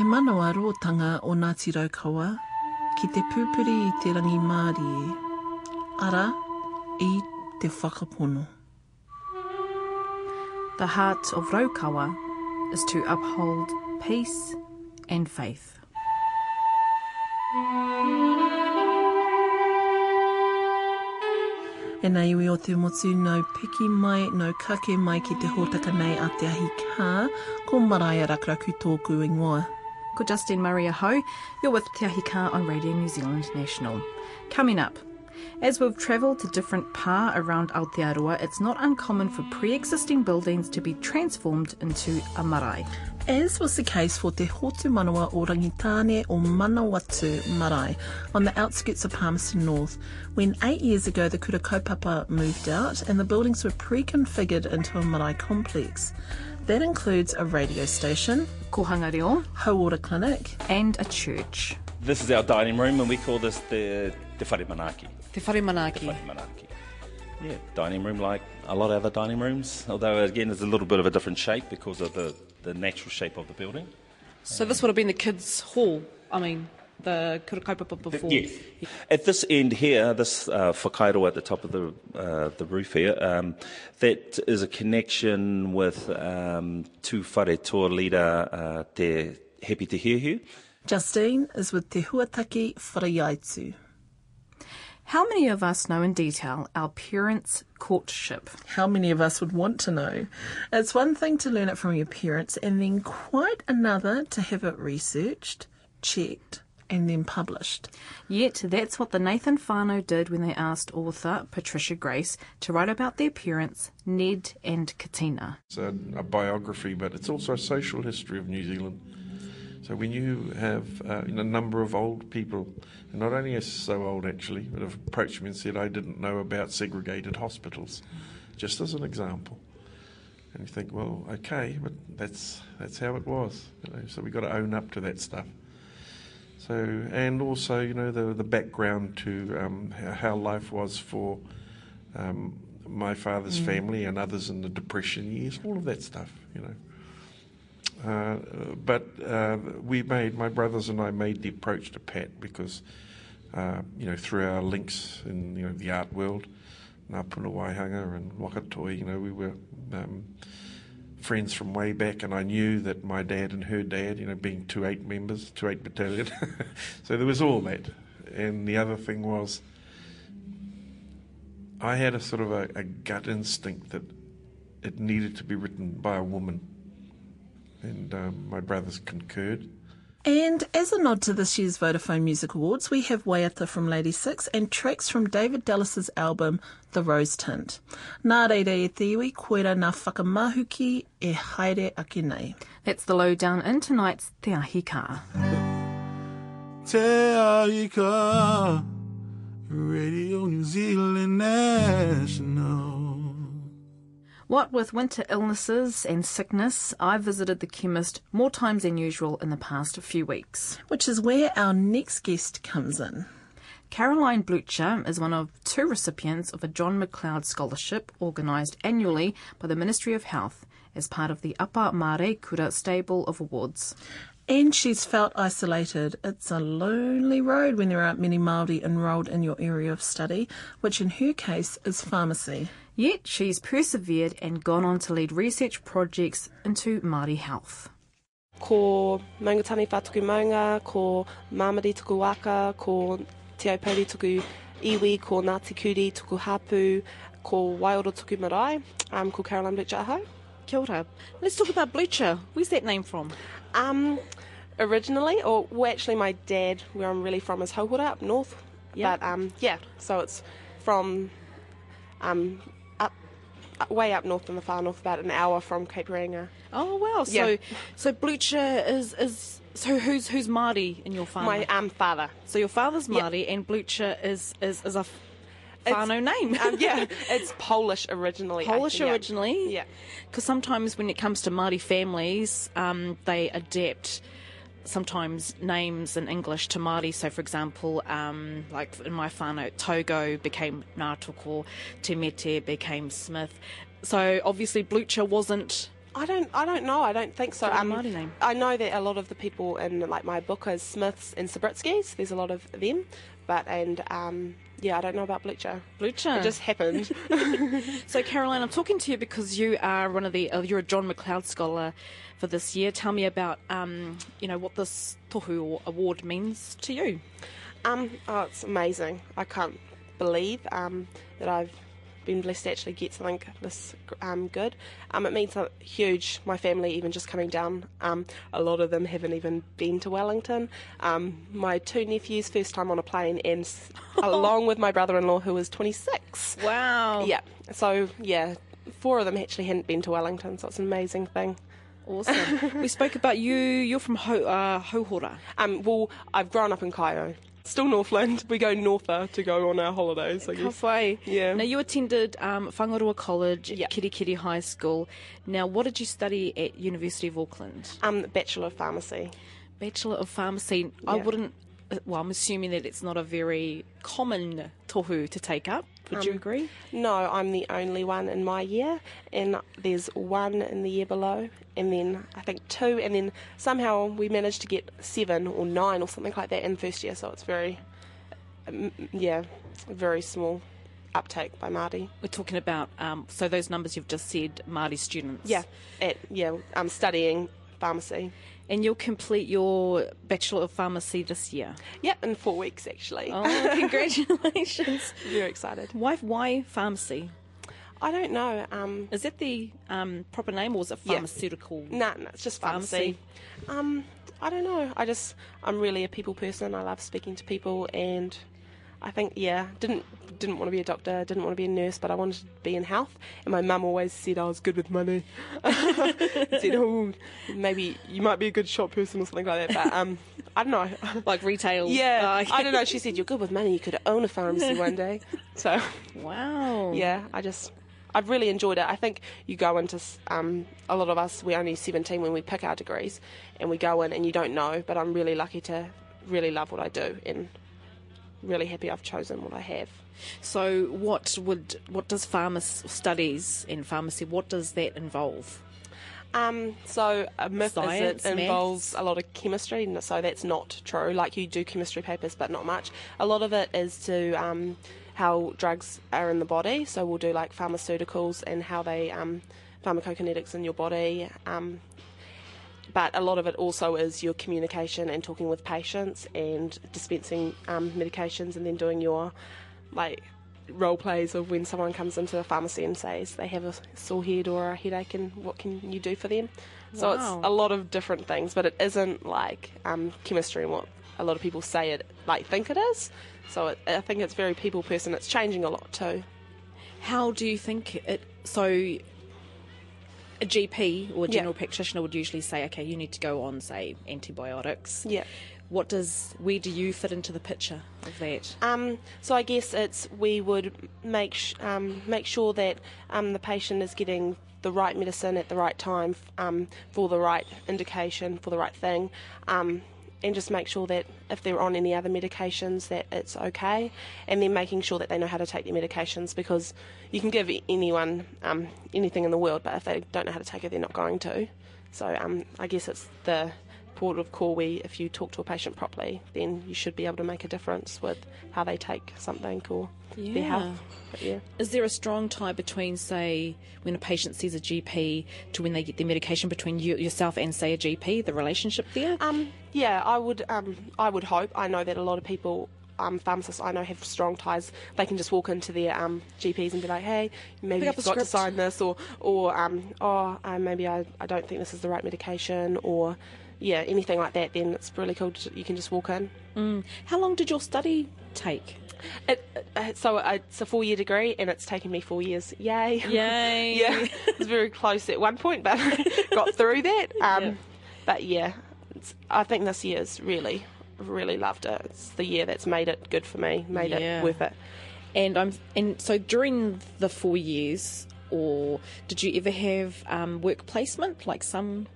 He manawa rōtanga o Ngāti Raukawa, ki te pūpuri i te rangi Māori e. Ara, i te whakapono. The heart of Raukawa is to uphold peace and faith. E nei ui o te motu nau piki mai, nau kake mai ki te hōtaka nei a te ahi kā, ko maraia rakaraku tōku ingoa. Ko Justine Murray Aho, you're with Te Ahi Kaa on Radio New Zealand National. Coming up, as we've travelled to different pā around Aotearoa, it's not uncommon for pre-existing buildings to be transformed into a marae. As was the case for Te Hotu Manawa o Rangitane o Manawatu Marae on the outskirts of Palmerston North, when eight years ago the Kura Kaupapa moved out and the buildings were pre-configured into a marae complex. That includes a radio station, Ko Hangareo Hauora Clinic, and a church. This is our dining room, and we call this the Te Whare Manaki. Te Whare Manaki. Te Whare Manaki. Yeah, dining room like a lot of other dining rooms, although again it's a little bit of a different shape because of the, the natural shape of the building. So this would have been the kids' hall. I mean, the Kura Kaupapa before. Yes. At this end here, this uh, whakairo at the top of the uh, the roof here, um, that is a connection with um, Tūwharetoa leader uh, Te Hepi Te Heuheu. Justine is with Te Huataki Whareaitu. How many of us know in detail our parents' courtship? How many of us would want to know? It's one thing to learn it from your parents, and then quite another to have it researched, checked, and then published. Yet that's what the Nathan whānau did when they asked author Patricia Grace to write about their parents, Ned and Katina. It's a, a biography, but it's also a social history of New Zealand. So when you have uh, a number of old people, and not only are so old actually, but have approached me and said, I didn't know about segregated hospitals, just as an example. And you think, well, okay, but that's that's how it was. You know, so we've got to own up to that stuff. So, and also, you know, the the background to um, how life was for um, my father's mm. family and others in the depression years, all of that stuff, you know. Uh, but uh, we made my brothers and I made the approach to Pat because uh, you know through our links in you know the art world, Ngāpuna Waihanga and Wakatoi, you know we were um, friends from way back, and I knew that my dad and her dad, you know, being two eight members, two eight battalion, so there was all that. And the other thing was, I had a sort of a, a gut instinct that it needed to be written by a woman and um, my brothers concurred. And as a nod to this year's Vodafone Music Awards, we have Waiata from Ladi6 and tracks from David Dallas's album The Rose Tint. Nā reira e te iwi, koera nā whakamahuki e haere ake nei. That's the lowdown in tonight's Te Ahi Kaa. Te Ahi Kaa, Radio New Zealand National. What with winter illnesses and sickness, I visited the chemist more times than usual in the past few weeks. Which is where our next guest comes in. Caroline Blucher is one of two recipients of a John McLeod Scholarship organised annually by the Ministry of Health as part of the Upper Mare Kura stable of awards. And she's felt isolated. It's a lonely road when there aren't many Māori enrolled in your area of study, which in her case is pharmacy. Yet she's persevered and gone on to lead research projects into Māori health. Ko maungatani whātuku maunga, ko Māmari tuku waka, ko Te Aupori tuku iwi, ko Ngāti Kuri tuku hapu, ko Waiora tuku marae, um, ko Caroline Blucher aho. Kia ora. Let's talk about Blucher. Where's that name from? Um, originally, or well, actually, my dad, where I'm really from, is Houhora up north. Yep. But um, yeah, so it's from um, up, up, way up north in the far north, about an hour from Cape Reinga. Oh wow! So Yeah. so Blucher is is so who's who's Māori in your family? My um, father. so your father's. Māori and Blucher is is is a f- It's- whānau name. Um, yeah, it's Polish originally. Polish think, yeah. originally. Yeah. Because sometimes when it comes to Māori families, um, they adapt sometimes names in English to Māori. So, for example, um, like in my whānau, Togo became Ngātoko, Te Mete became Smith. So, obviously, Blucher wasn't I don't. I don't know. I don't think so. Māori name? I know that a lot of the people in like my book are Smiths and Subritzkys. There's a lot of them, but and um, yeah, I don't know about Blucher. Blucher. It just happened. So, Caroline, I'm talking to you because you are one of the uh, you're a John McLeod scholar for this year. Tell me about um, you know what this tohu award means to you. um, oh, it's amazing. I can't believe um, that I've been blessed to actually get something this um, good. Um, it means something huge. My family, even just coming down, um, a lot of them haven't even been to Wellington. Um, my two nephews, first time on a plane, and along with my brother-in-law, who was 26. Wow. Yeah. So yeah, four of them actually hadn't been to Wellington, so it's an amazing thing. Awesome. we spoke about you. You're from Ho, uh, Houhora. Um, well, I've grown up in Kaeo. Still Northland. We go norther to go on our holidays, I guess. Halfway. Yeah. Now, you attended um, Whangaroa College, Yeah. Kerikeri High School. Now, what did you study at University of Auckland? Um, Bachelor of Pharmacy. Bachelor of Pharmacy. I wouldn't. uh, Well, I'm assuming that it's not a very common tohu to take up. Would you Um, agree? No, I'm the only one in my year, and there's one in the year below, and then I think two, and then somehow we managed to get seven or nine or something like that in first year, so it's very, um, yeah, very small uptake by Māori. We're talking about um, so those numbers you've just said, Māori students. Yeah, at, yeah, I'm studying pharmacy. And you'll complete your Bachelor of Pharmacy this year. Yep, in four weeks actually. Oh, congratulations! Very excited. why, why pharmacy? I don't know. Um, Is that the um, proper name, or is it Yeah. pharmaceutical? Nah, nah, it's just pharmacy. Um, I don't know. I just I'm really a people person. I love speaking to people, and I think yeah, didn't didn't want to be a doctor, didn't want to be a nurse, but I wanted to be in health. And my mum always said I was good with money. said, oh, maybe you might be a good shop person or something like that. But um, I don't know. Like retail? yeah. I don't know. She said you're good with money. You could own a pharmacy one day. So Wow. yeah, I just I've really enjoyed it. I think you go into um, a lot of us. We're only seventeen when we pick our degrees, and we go in and you don't know. But I'm really lucky to really love what I do, and really happy I've chosen what I have. So, what would what does pharmacy studies in pharmacy? What does that involve? Um, so a myth Science, is it involves maths? a lot of chemistry, so that's not true. Like you do chemistry papers, but not much. A lot of it is to um, how drugs are in the body. So we'll do like pharmaceuticals and how they um, pharmacokinetics in your body. Um, but a lot of it also is your communication and talking with patients and dispensing um, medications and then doing your like role plays of when someone comes into the pharmacy and says they have a sore head or a headache and what can you do for them. So Wow. it's a lot of different things, but it isn't like um, chemistry and what a lot of people say it like think it is. So it, I think it's very people person. It's changing a lot too. How do you think it? So, a GP or a Yeah. general practitioner would usually say, "Okay, you need to go on, say, antibiotics." Yeah. What does? Where do you fit into the picture of that? Um, so I guess it's we would make sh- um, make sure that um, the patient is getting the right medicine at the right time um, for the right indication for the right thing, um, and just make sure that if they're on any other medications that it's okay, and then making sure that they know how to take their medications because you can give anyone um, anything in the world, but if they don't know how to take it, they're not going to. So um, I guess it's the port of where if you talk to a patient properly, then you should be able to make a difference with how they take something or Yeah. their health. But yeah. Is there a strong tie between, say, when a patient sees a GP to when they get their medication between you, yourself and, say, a GP? The relationship there? Um, yeah, I would. Um, I would hope. I know that a lot of people, um, pharmacists I know, have strong ties. They can just walk into their um, GPs and be like, "Hey, maybe Pick you forgot to sign this," or, or um, "Oh, uh, maybe I, I don't think this is the right medication," or yeah, anything like that. Then it's really cool. To, you can just walk in. How long did your study take? It, uh, so uh, it's a four-year degree, and it's taken me four years. Yay! Yay! yeah, it was very close at one point, but got through that. Um. But yeah, it's, I think this year's really, really loved it. It's the year that's made it good for me, made Yeah. it worth it. And I'm and so during the four years, or did you ever have um, work placement like some?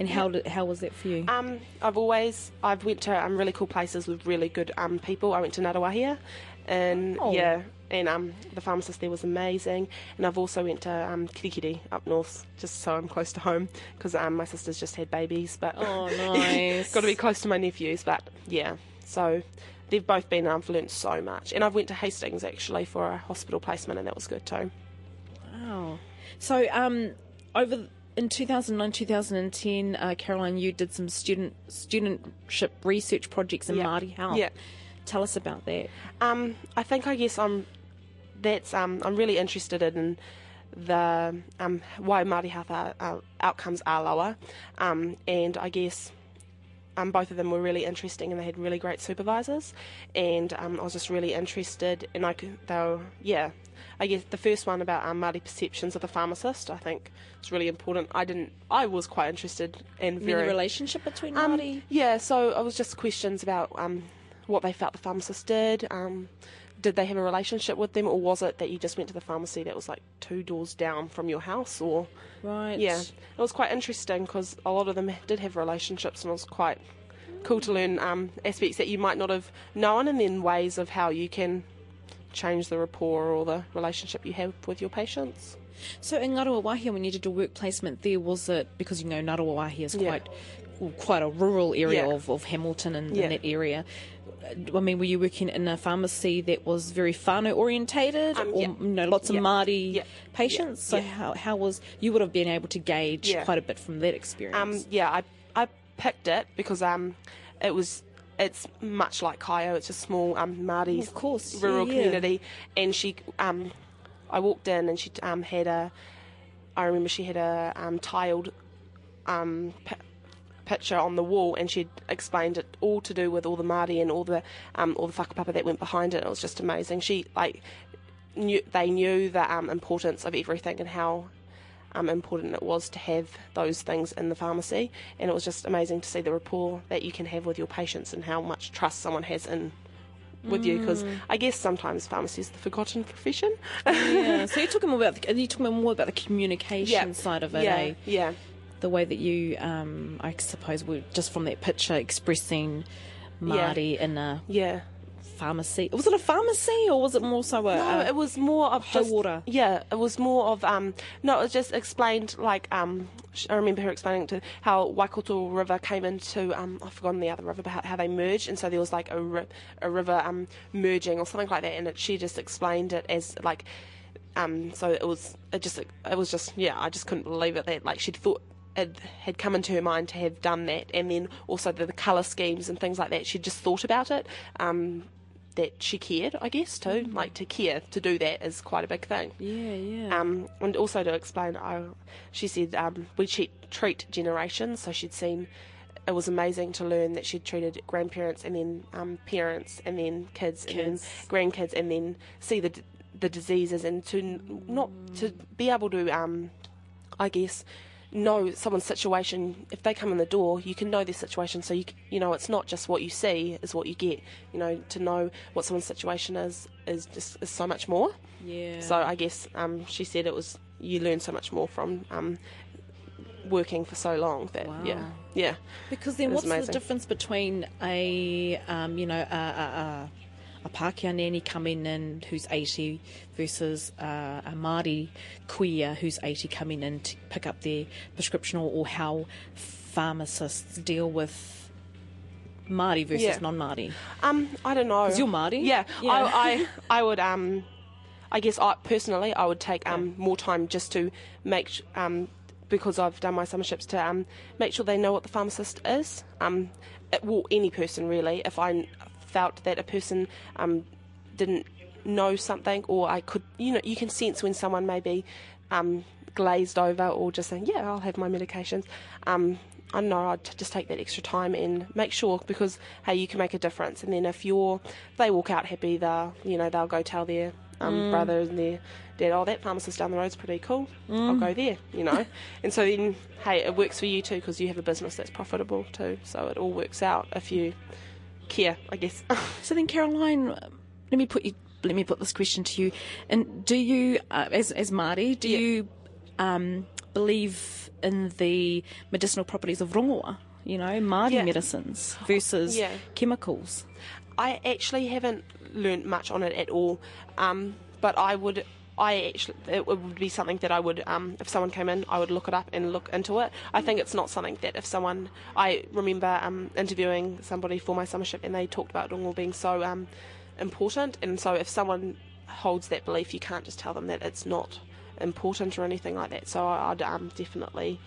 And how did, how was that for you? Um, I've always I've went to um, really cool places with really good um, people. I went to Ngāruawāhia, and Oh. yeah, and um, the pharmacist there was amazing. And I've also went to um, Kerikeri up north, just so I'm close to home, because um, my sister's just had babies. But Oh, nice. got to be close to my nephews. But yeah, so they've both been. I've learnt so much, and I've went to Hastings actually for a hospital placement, and that was good too. Wow. So, um, over in 2009, 2010, uh, Caroline, you did some student studentship research projects in Yeah. Māori health. Yeah. Tell us about that. Um, I think I guess I'm that's um, I'm really interested in the um, why Māori health are, uh, outcomes are lower, um, and I guess um, both of them were really interesting and they had really great supervisors, and um, I was just really interested, and I could were yeah. I guess the first one about um, Māori perceptions of the pharmacist, I think it's really important. I didn't, I was quite interested in very the relationship between um, Māori? yeah, so it was just questions about um, what they felt the pharmacist did. Um, did they have a relationship with them, or was it that you just went to the pharmacy that was like two doors down from your house? Or Right. yeah, it was quite interesting because a lot of them did have relationships, and it was quite cool to learn um, aspects that you might not have known, and then ways of how you can change the rapport or the relationship you have with your patients. So in Ngāruawāhia, when you did your work placement there, was it because you know Ngarawa Wahia is Yeah. quite well, quite a rural area Yeah. of, of Hamilton and, Yeah. and that area? I mean, were you working in a pharmacy that was very whānau orientated, Um, or yeah. you know, lots of Yeah. Māori Yeah. patients? So Yeah. how how was you would have been able to gauge Yeah. quite a bit from that experience? Um, yeah, I I picked it because um, it was it's much like Kaeo. It's a small um Māori Of course, rural yeah, yeah. community, and she um, I walked in and she um had a, I remember she had a um tiled um. P- picture on the wall and she'd explained it all to do with all the Māori and all the um, all the whakapapa that went behind it. It was just amazing. She like knew they knew the um, importance of everything and how um, important it was to have those things in the pharmacy. And it was just amazing to see the rapport that you can have with your patients and how much trust someone has in with you. Because I guess sometimes pharmacy is the forgotten profession. yeah. So you're talking more about the, you're talking more about the communication Yeah. side of it, yeah, eh? yeah, the way that you, um, I suppose, were just from that picture expressing Māori in a yeah. Pharmacy. Was it a pharmacy or was it more so a? No, a- it was more of just water. yeah. It was more of um. No, it was just explained like um. I remember her explaining to how Waikato River came into um. I've forgotten the other river, but how, they merged, and so there was like a ri- a river um merging or something like that, and it, she just explained it as like um. So it was it just it was just yeah. I just couldn't believe it that like she'd thought. It had come into her mind to have done that, and then also the, the colour schemes and things like that. She'd just thought about it. Um, that she cared, I guess, too. Like to care, to do that is quite a big thing. yeah, yeah. Um, and also to explain, I, she said um, we treat, treat generations, so she'd seen. It was amazing to learn that she'd treated grandparents and then um, parents and then kids, and then grandkids and then see the the diseases and to not to be able to, um, I guess, know someone's situation. If they come in the door, you can know their situation. So you you know it's not just what you see is what you get. You know to know what someone's situation is is just is so much more. yeah. So I guess um, she said it was you learn so much more from um, working for so long that yeah Wow. yeah Because then, what's the difference between a, um, you know, a, a, a, a Pākehā nanny coming in who's 80 versus uh, a Māori kuia who's 80 coming in to pick up their prescription or, or how pharmacists deal with Māori versus Yeah. non-Māori? um I don't know 'Cause you're Māori? yeah, Yeah. I, I I would um I guess I personally I would take um more time just to make um because I've done my summerships to um make sure they know what the pharmacist is um it, well any person really if I felt that a person um didn't know something or I could you know you can sense when someone may be um, glazed over or just saying yeah I'll have my medications. Um, I don't know I'd just take that extra time and make sure because hey you can make a difference. And then if you're if they walk out happy they'll you know they'll go tell their um, brother and their dad oh that pharmacist down the road's pretty cool. I'll go there you know? And so then hey it works for you too because you have a business that's profitable too. So it all works out if you care I guess So then, Caroline, let me put you. Let me put this question to you. And do you, uh, as as Māori, do Yeah. you um, believe in the medicinal properties of rongoa? You know, Māori Yeah. medicines versus Yeah. chemicals. I actually haven't learnt much on it at all, um, but I would. I actually, it would be something that I would, um, if someone came in, I would look it up and look into it. I think it's not something that if someone, I remember um, interviewing somebody for my summership and they talked about Rongo being so um, important, and so if someone holds that belief, you can't just tell them that it's not important or anything like that. So I'd um, definitely,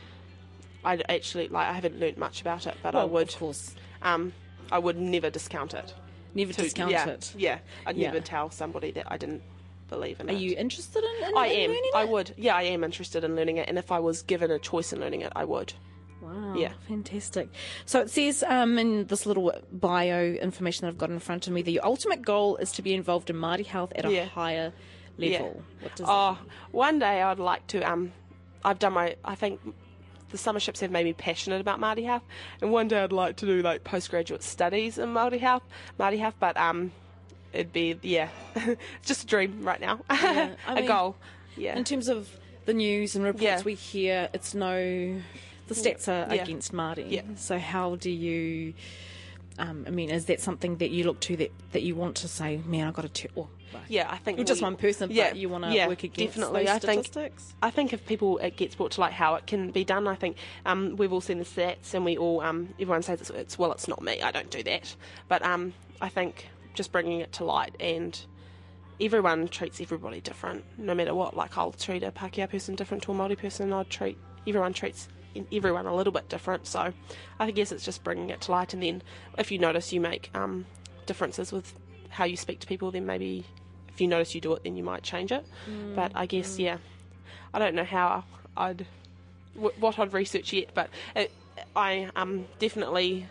I'd actually like I haven't learnt much about it, but I would, of course, um, I would never discount it. never To- discount yeah, it. Yeah, I'd Yeah. never tell somebody that I didn't believe in Are it. you interested in, in I in am. I would. Yeah, I am interested in learning it, and if I was given a choice in learning it, I would. Wow. Yeah. Fantastic. So it says um, in this little bio information that I've got in front of me that your ultimate goal is to be involved in Māori health at a Yeah. higher level. What does Oh, one day I'd like to. Um, I've done my. I think the summerships have made me passionate about Māori health, and one day I'd like to do like postgraduate studies in Māori health, Māori health. But um, it'd be yeah, just a dream right now, A mean, goal. Yeah, In terms of the news and reports Yeah. we hear, it's no. The stats are Yeah. against Māori. Yeah. So how do you? Um, I mean, is that something that you look to that, that you want to say, man, I've got to. Or, yeah. I think You're just we- one person, yeah, but you want to yeah, work against definitely. I think statistics. I think if people it gets brought to light how it can be done, I think um, we've all seen the stats and we all um, everyone says it's, it's well, it's not me. I don't do that. But um, I think just bringing it to light and everyone treats everybody different, no matter what. Like I'll treat a Pākehā person different to a Māori person. I'd treat everyone treats everyone a little bit different. So I guess it's just bringing it to light, and then if you notice you make um, differences with how you speak to people, then maybe if you notice you do it, then you might change it. But I guess yeah, I don't know how I'd wh- what I'd research yet, but it, I um definitely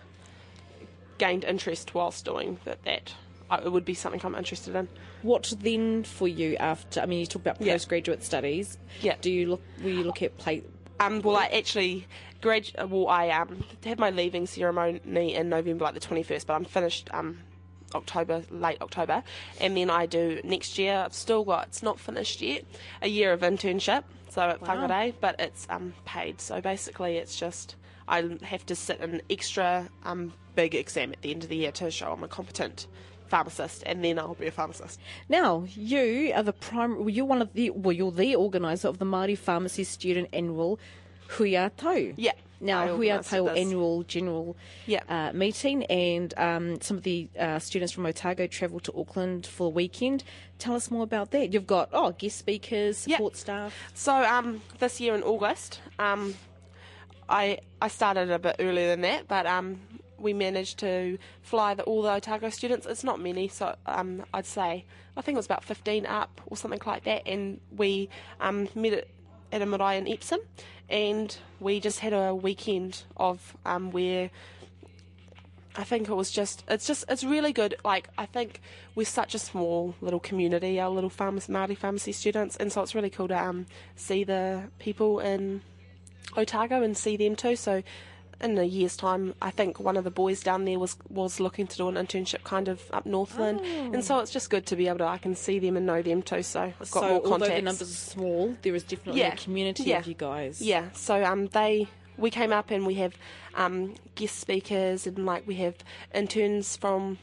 gained interest whilst doing that. That I, it would be something I'm interested in. What then for you after? I mean, you talk about Yeah. postgraduate studies. Yeah. Do you look? Will you look at play? Um, well, I actually grad. Well, I um had my leaving ceremony in November, like the twenty first, but I'm finished um October, late October, and then I do next year. I've still got it's not finished yet. A year of internship, so at Wow. Whangarei, but it's um paid. So basically, it's just I have to sit an extra um big exam at the end of the year to show I'm a competent pharmacist, and then I'll be a pharmacist. Now, you are the primary. Well, you're one of the. Well, you're the organizer of the Māori Pharmacy Student Annual Hui-ā-Tau. Yeah, Now, I Hui-ā-Tau this. annual general Yeah. uh, meeting, and um, some of the uh, students from Otago travel to Auckland for the weekend. Tell us more about that. You've got oh guest speakers, Yeah. support staff. So um, this year in August, um, I I started a bit earlier than that, but um, we managed to fly the, all the Otago students. It's not many, so um, I'd say I think it was about fifteen up or something like that, and we um, met at, at a marae in Epsom, and we just had a weekend of um, where I think it was just it's just it's really good. Like I think we're such a small little community, our little pharmacy, Māori pharmacy students, and so it's really cool to um, see the people in Otago and see them too. So in a year's time, I think one of the boys down there was was looking to do an internship kind of up Northland, and so it's just good to be able to I can see them and know them too. So I've got so more although the numbers are small, there is definitely Yeah. a community Yeah. of you guys. Yeah, so um, they we came up and we have um, guest speakers and like we have interns from.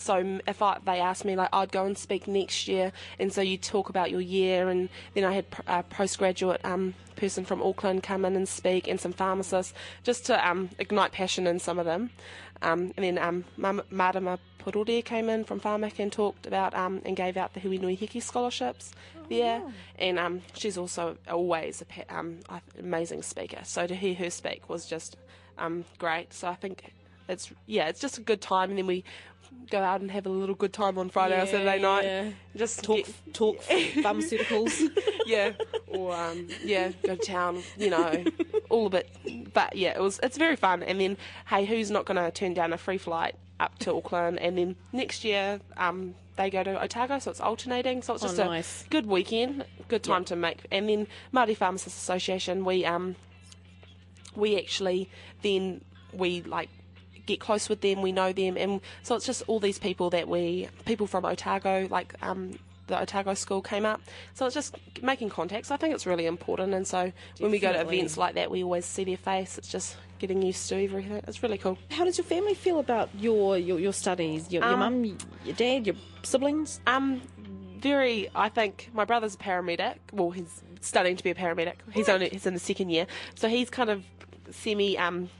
So if I, they asked me like I'd go and speak next year, and so you talk about your year, and then I had a postgraduate um, person from Auckland come in and speak, and some pharmacists just to um, ignite passion in some of them. Um, and then um, Marama Parore came in from Pharmac and talked about um, and gave out the Hui Nui Hiki scholarships there. And um, she's also always a pa- um, amazing speaker. So to hear her speak was just um, great. So I think it's yeah, it's just a good time. And then we go out and have a little good time on Friday or Saturday night. yeah. Just Talk, get- talk pharmaceuticals. yeah, or um, yeah, go to town, you know, all a bit. But yeah, it was it's very fun. And then hey, who's not going to turn down a free flight up to Auckland? And then next year, um, they go to Otago, so it's alternating. So it's Oh, just nice. a good weekend, good time to make. And then Māori Pharmacists Association, we um, we actually then we like get close with them, we know them, and so it's just all these people that we people from Otago, like um, the Otago school came up. So it's just making contacts. I think it's really important, and so when we go to events like that, we always see their face. It's just getting used to everything. It's really cool. How does your family feel about your your, your studies? Your, your Um, mum, your dad, your siblings? Um, very. I think my brother's a paramedic. Well, he's studying to be a paramedic. He's only he's in the second year, so he's kind of semi um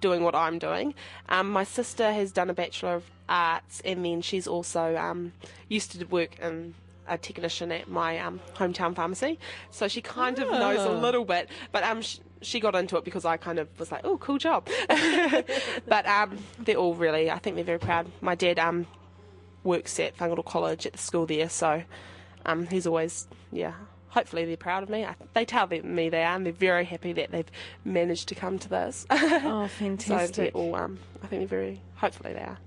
doing what I'm doing. Um, my sister has done a bachelor of arts, and then she's also um used to work in. A technician at my um, hometown pharmacy, so she kind of knows a Ah. little bit. But um, sh- she got into it because I kind of was like, "Oh, cool job." but um, they're all really, I think they're very proud. My dad um works at Whangaroa College at the school there, so um, he's always, yeah, hopefully they're proud of me. I, they tell me they are, and they're very happy that they've managed to come to this. Oh, fantastic! so they're all, um, I think they're very, hopefully they are.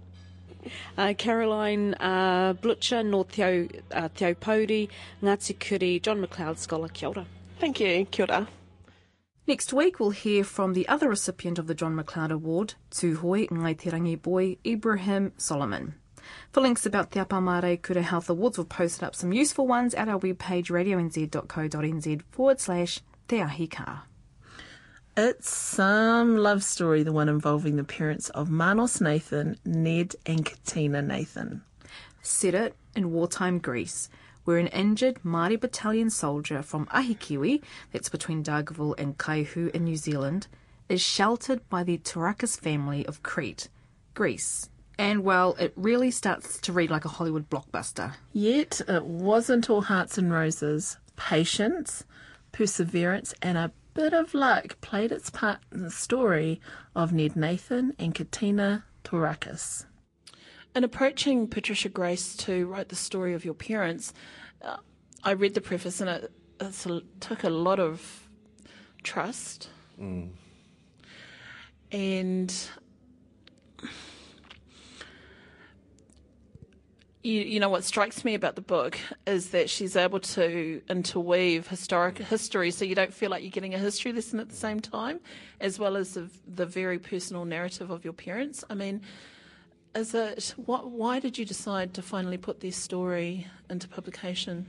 Uh, Caroline uh, Blutcher, no Te Ao, uh, Te Ao Pauri, Ngāti Kuri, John McLeod Scholar, kia ora. Thank you, kia ora. Next week, we'll hear from the other recipient of the John McLeod Award, Tūhoe Ngai Te Rangi Boy, Ibrahim Solomon. For links about the Apamare Kura Health Awards, we've posted up some useful ones at our webpage radionz.co.nz forward slash Te Ahi Kaa. It's some love story, the one involving the parents of Manos Nathan, Ned, and Katina Nathan. Set it in wartime Greece, where an injured Māori battalion soldier from Ahikiwi, that's between Dargaville and Kaihu in New Zealand, is sheltered by the Turakas family of Crete, Greece. And well, it really starts to read like a Hollywood blockbuster. Yet it wasn't all hearts and roses. Patience, perseverance, and a bit of luck played its part in the story of Ned Nathan and Katina Torakis. In approaching Patricia Grace to write the story of your parents, uh, I read the preface and it, it's a, took a lot of trust. And you, you know what strikes me about the book is that she's able to interweave historic history so you don't feel like you're getting a history lesson at the same time as well as the, the very personal narrative of your parents i mean is it what why did you decide to finally put this story into publication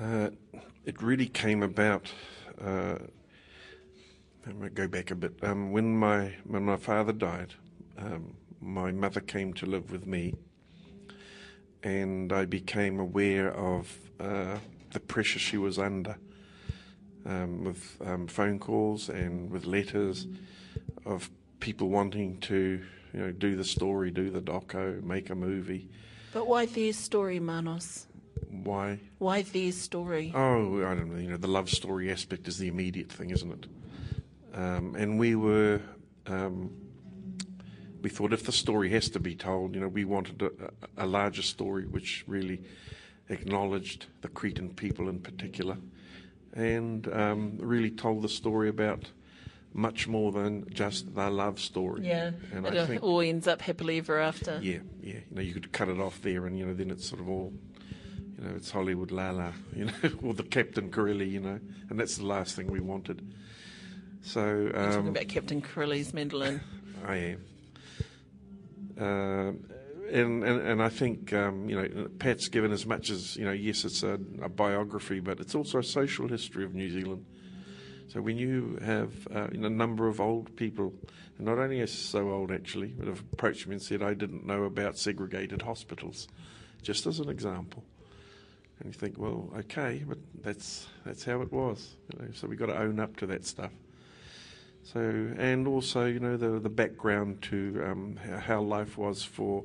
Uh, it really came about. Uh, going to go back a bit. Um, when my when my father died, um, my mother came to live with me, and I became aware of uh, the pressure she was under, um, with um, phone calls and with letters, of people wanting to, you know, do the story, do the doco, make a movie. but why their story manos Why? why their story Oh, I don't know. You know, the love story aspect is the immediate thing, isn't it? Um, and we were, um, we thought if the story has to be told, you know, we wanted a, a larger story which really acknowledged the Cretan people in particular, and um, really told the story about much more than just their love story. yeah and it I think all ends up happily ever after yeah, yeah. You know, you could cut it off there, and you know, then it's sort of all, you know, it's Hollywood la la, you know, or the Captain Corelli, you know, and that's the last thing we wanted. So You're talking um, about captain Corelli's mandolin I am, um, and, and and I think um, you know, Pat's given as much as you know. Yes, it's a, a biography, but it's also a social history of New Zealand. So when you have uh, a number of old people, and not only is so old actually, but have approached me and said, I didn't know about segregated hospitals, just as an example. And you think, well, okay, but that's that's how it was. You know, so we've got to own up to that stuff. So and also, you know, the the background to um, how, life was for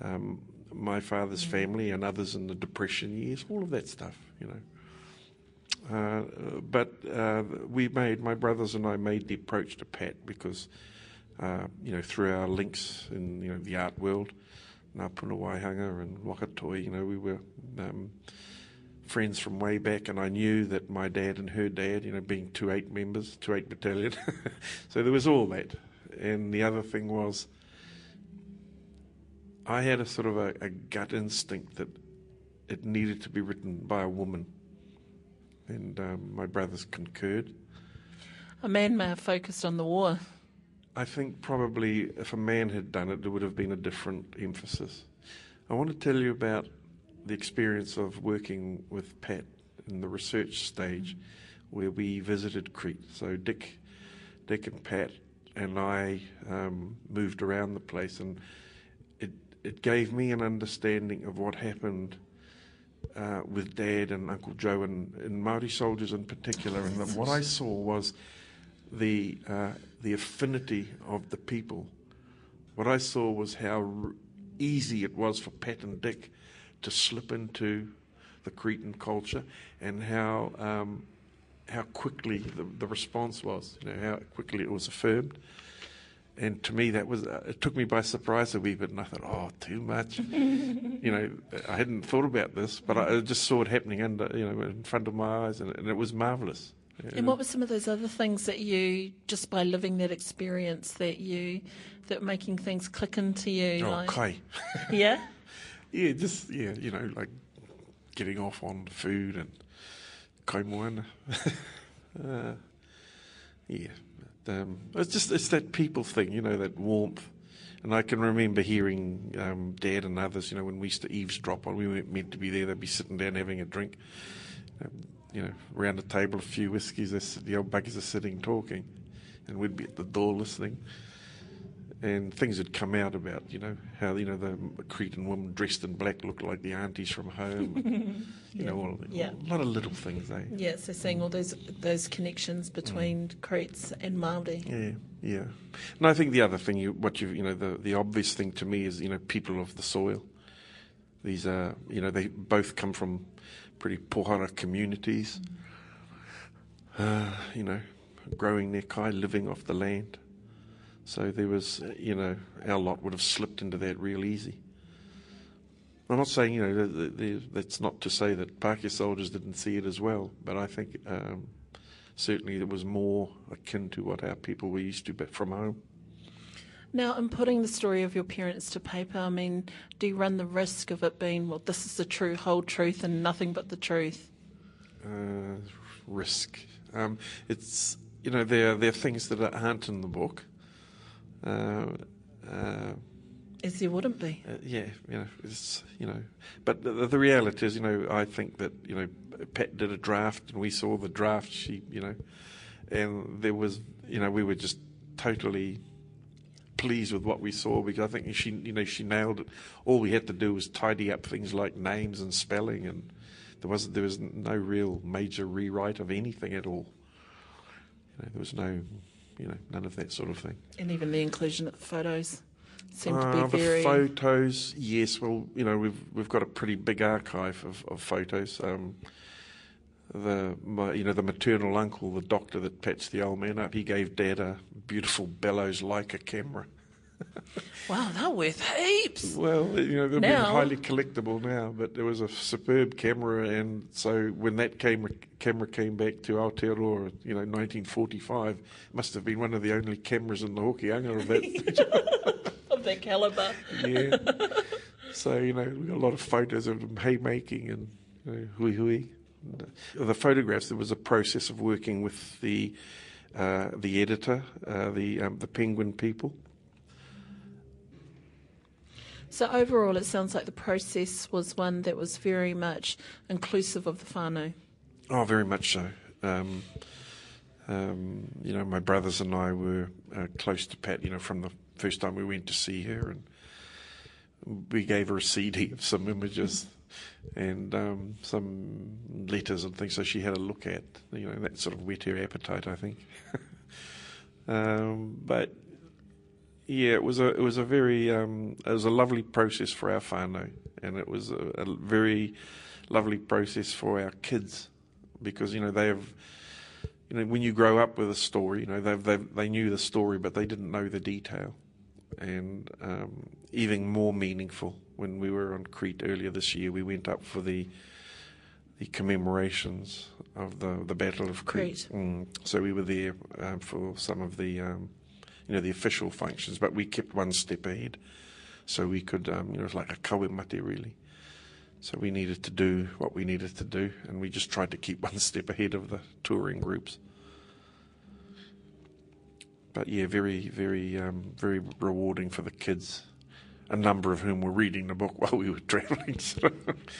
um, my father's family and others in the depression years, all of that stuff, you know. Uh, but uh, we made, my brothers and I made the approach to Pat because, uh, you know, through our links in you know the art world, Ngāpuna Waihanga and Wakatoi, you know, we were um, friends from way back, and I knew that my dad and her dad, you know, being two eight members, two eight battalion, so there was all that. And the other thing was, I had a sort of a, a gut instinct that it needed to be written by a woman and um, my brothers concurred. a man may have focused on the war I think probably if a man had done it, there would have been a different emphasis. I want to tell you about the experience of working with Pat in the research stage where we visited Crete. So Dick Dick and Pat and I um, moved around the place, and it it gave me an understanding of what happened uh, with Dad and Uncle Joe and, and Maori soldiers in particular. And that what I saw was the uh, the affinity of the people. What I saw was how r- easy it was for Pat and Dick to slip into the Cretan culture, and how um, how quickly the, the response was. You know how quickly it was affirmed. And to me, that was uh, it took me by surprise a wee bit, and I thought, "Oh, too much." you know, I hadn't thought about this, but I just saw it happening under, you know, in front of my eyes, and, and it was marvelous. And what were some of those other things that you, just by living that experience, that you, that making things click into you? Oh, like, kai. yeah. yeah, just yeah, you know, like getting off on food and kai moana. uh, yeah, but, um, it's just it's that people thing, you know, that warmth. And I can remember hearing um, Dad and others, you know, when we used to eavesdrop on, we weren't meant to be there. They'd be sitting down having a drink, um, you know, around a table, a few whiskies. The old buggies are sitting talking, and we'd be at the door listening. And things had come out about, you know, how you know the Cretan woman dressed in black looked like the aunties from home. you know, all, Yeah. a lot of little things, eh? Yeah, so seeing all those those connections between Cretes and Māori. Yeah, yeah. And I think the other thing, you, what you, you know, the the obvious thing to me is, you know, people of the soil. These are, you know, they both come from pretty pohara communities. Uh, you know, growing their kai, living off the land. So there was, uh, you know, our lot would have slipped into that real easy. I'm not saying, you know, that- that- that's not to say that Pākehā soldiers didn't see it as well, but I think um, certainly it was more akin to what our people were used to but from home. Now, in putting the story of your parents to paper, I mean, do you run the risk of it being, well, this is the true, whole truth and nothing but the truth? uh, risk. Um, it's you know there there are things that aren't in the book. Uh, uh, As there wouldn't be. uh, yeah, you know it's you know, but the, the reality is you know I think that you know Pat did a draft and we saw the draft sheet you know, and there was you know we were just totally pleased with what we saw because I think she you know she nailed it. All we had to do was tidy up things like names and spelling and. There was there was no real major rewrite of anything at all. You know, there was no, you know, none of that sort of thing. And even the inclusion of the photos seemed Uh, to be very. The photos, yes. Well, you know, we've we've got a pretty big archive of, of photos. Um, the my, you know the maternal uncle, the doctor that patched the old man up, he gave Dad a beautiful bellows Leica camera. wow, they're worth heaps. Well, you know, they've been Now- highly collectible now, but there was a superb camera, and so when that camera, camera came back to Aotearoa, you know, 1945, must have been one of the only cameras in the Hokianga of that. Of that calibre. yeah. So, you know, we got a lot of photos of them haymaking and you know, hui hui. The photographs, there was a process of working with the uh, the editor, uh, the um, the Penguin people. So overall, it sounds like the process was one that was very much inclusive of the whānau. Oh, very much so. Um, um, you know, my brothers and I were uh, close to Pat, you know, from the first time we went to see her, and we gave her a CD of some images and um, some letters and things, so she had a look at. You know, that sort of whet her appetite, I think. um, but yeah, it was a it was a very um, it was a lovely process for our whānau, and it was a, a very lovely process for our kids because you know they have you know when you grow up with a story, you know they they they knew the story, but they didn't know the detail, and um, even more meaningful when we were on Crete earlier this year, we went up for the the commemorations of the the Battle of Crete. Crete. Mm. So we were there um, for some of the um, you know the official functions, but we kept one step ahead, so we could um, you know it was like a kawemate really. So we needed to do what we needed to do, and we just tried to keep one step ahead of the touring groups. But yeah, very, very, um, very rewarding for the kids. A number of whom were reading the book while we were travelling. So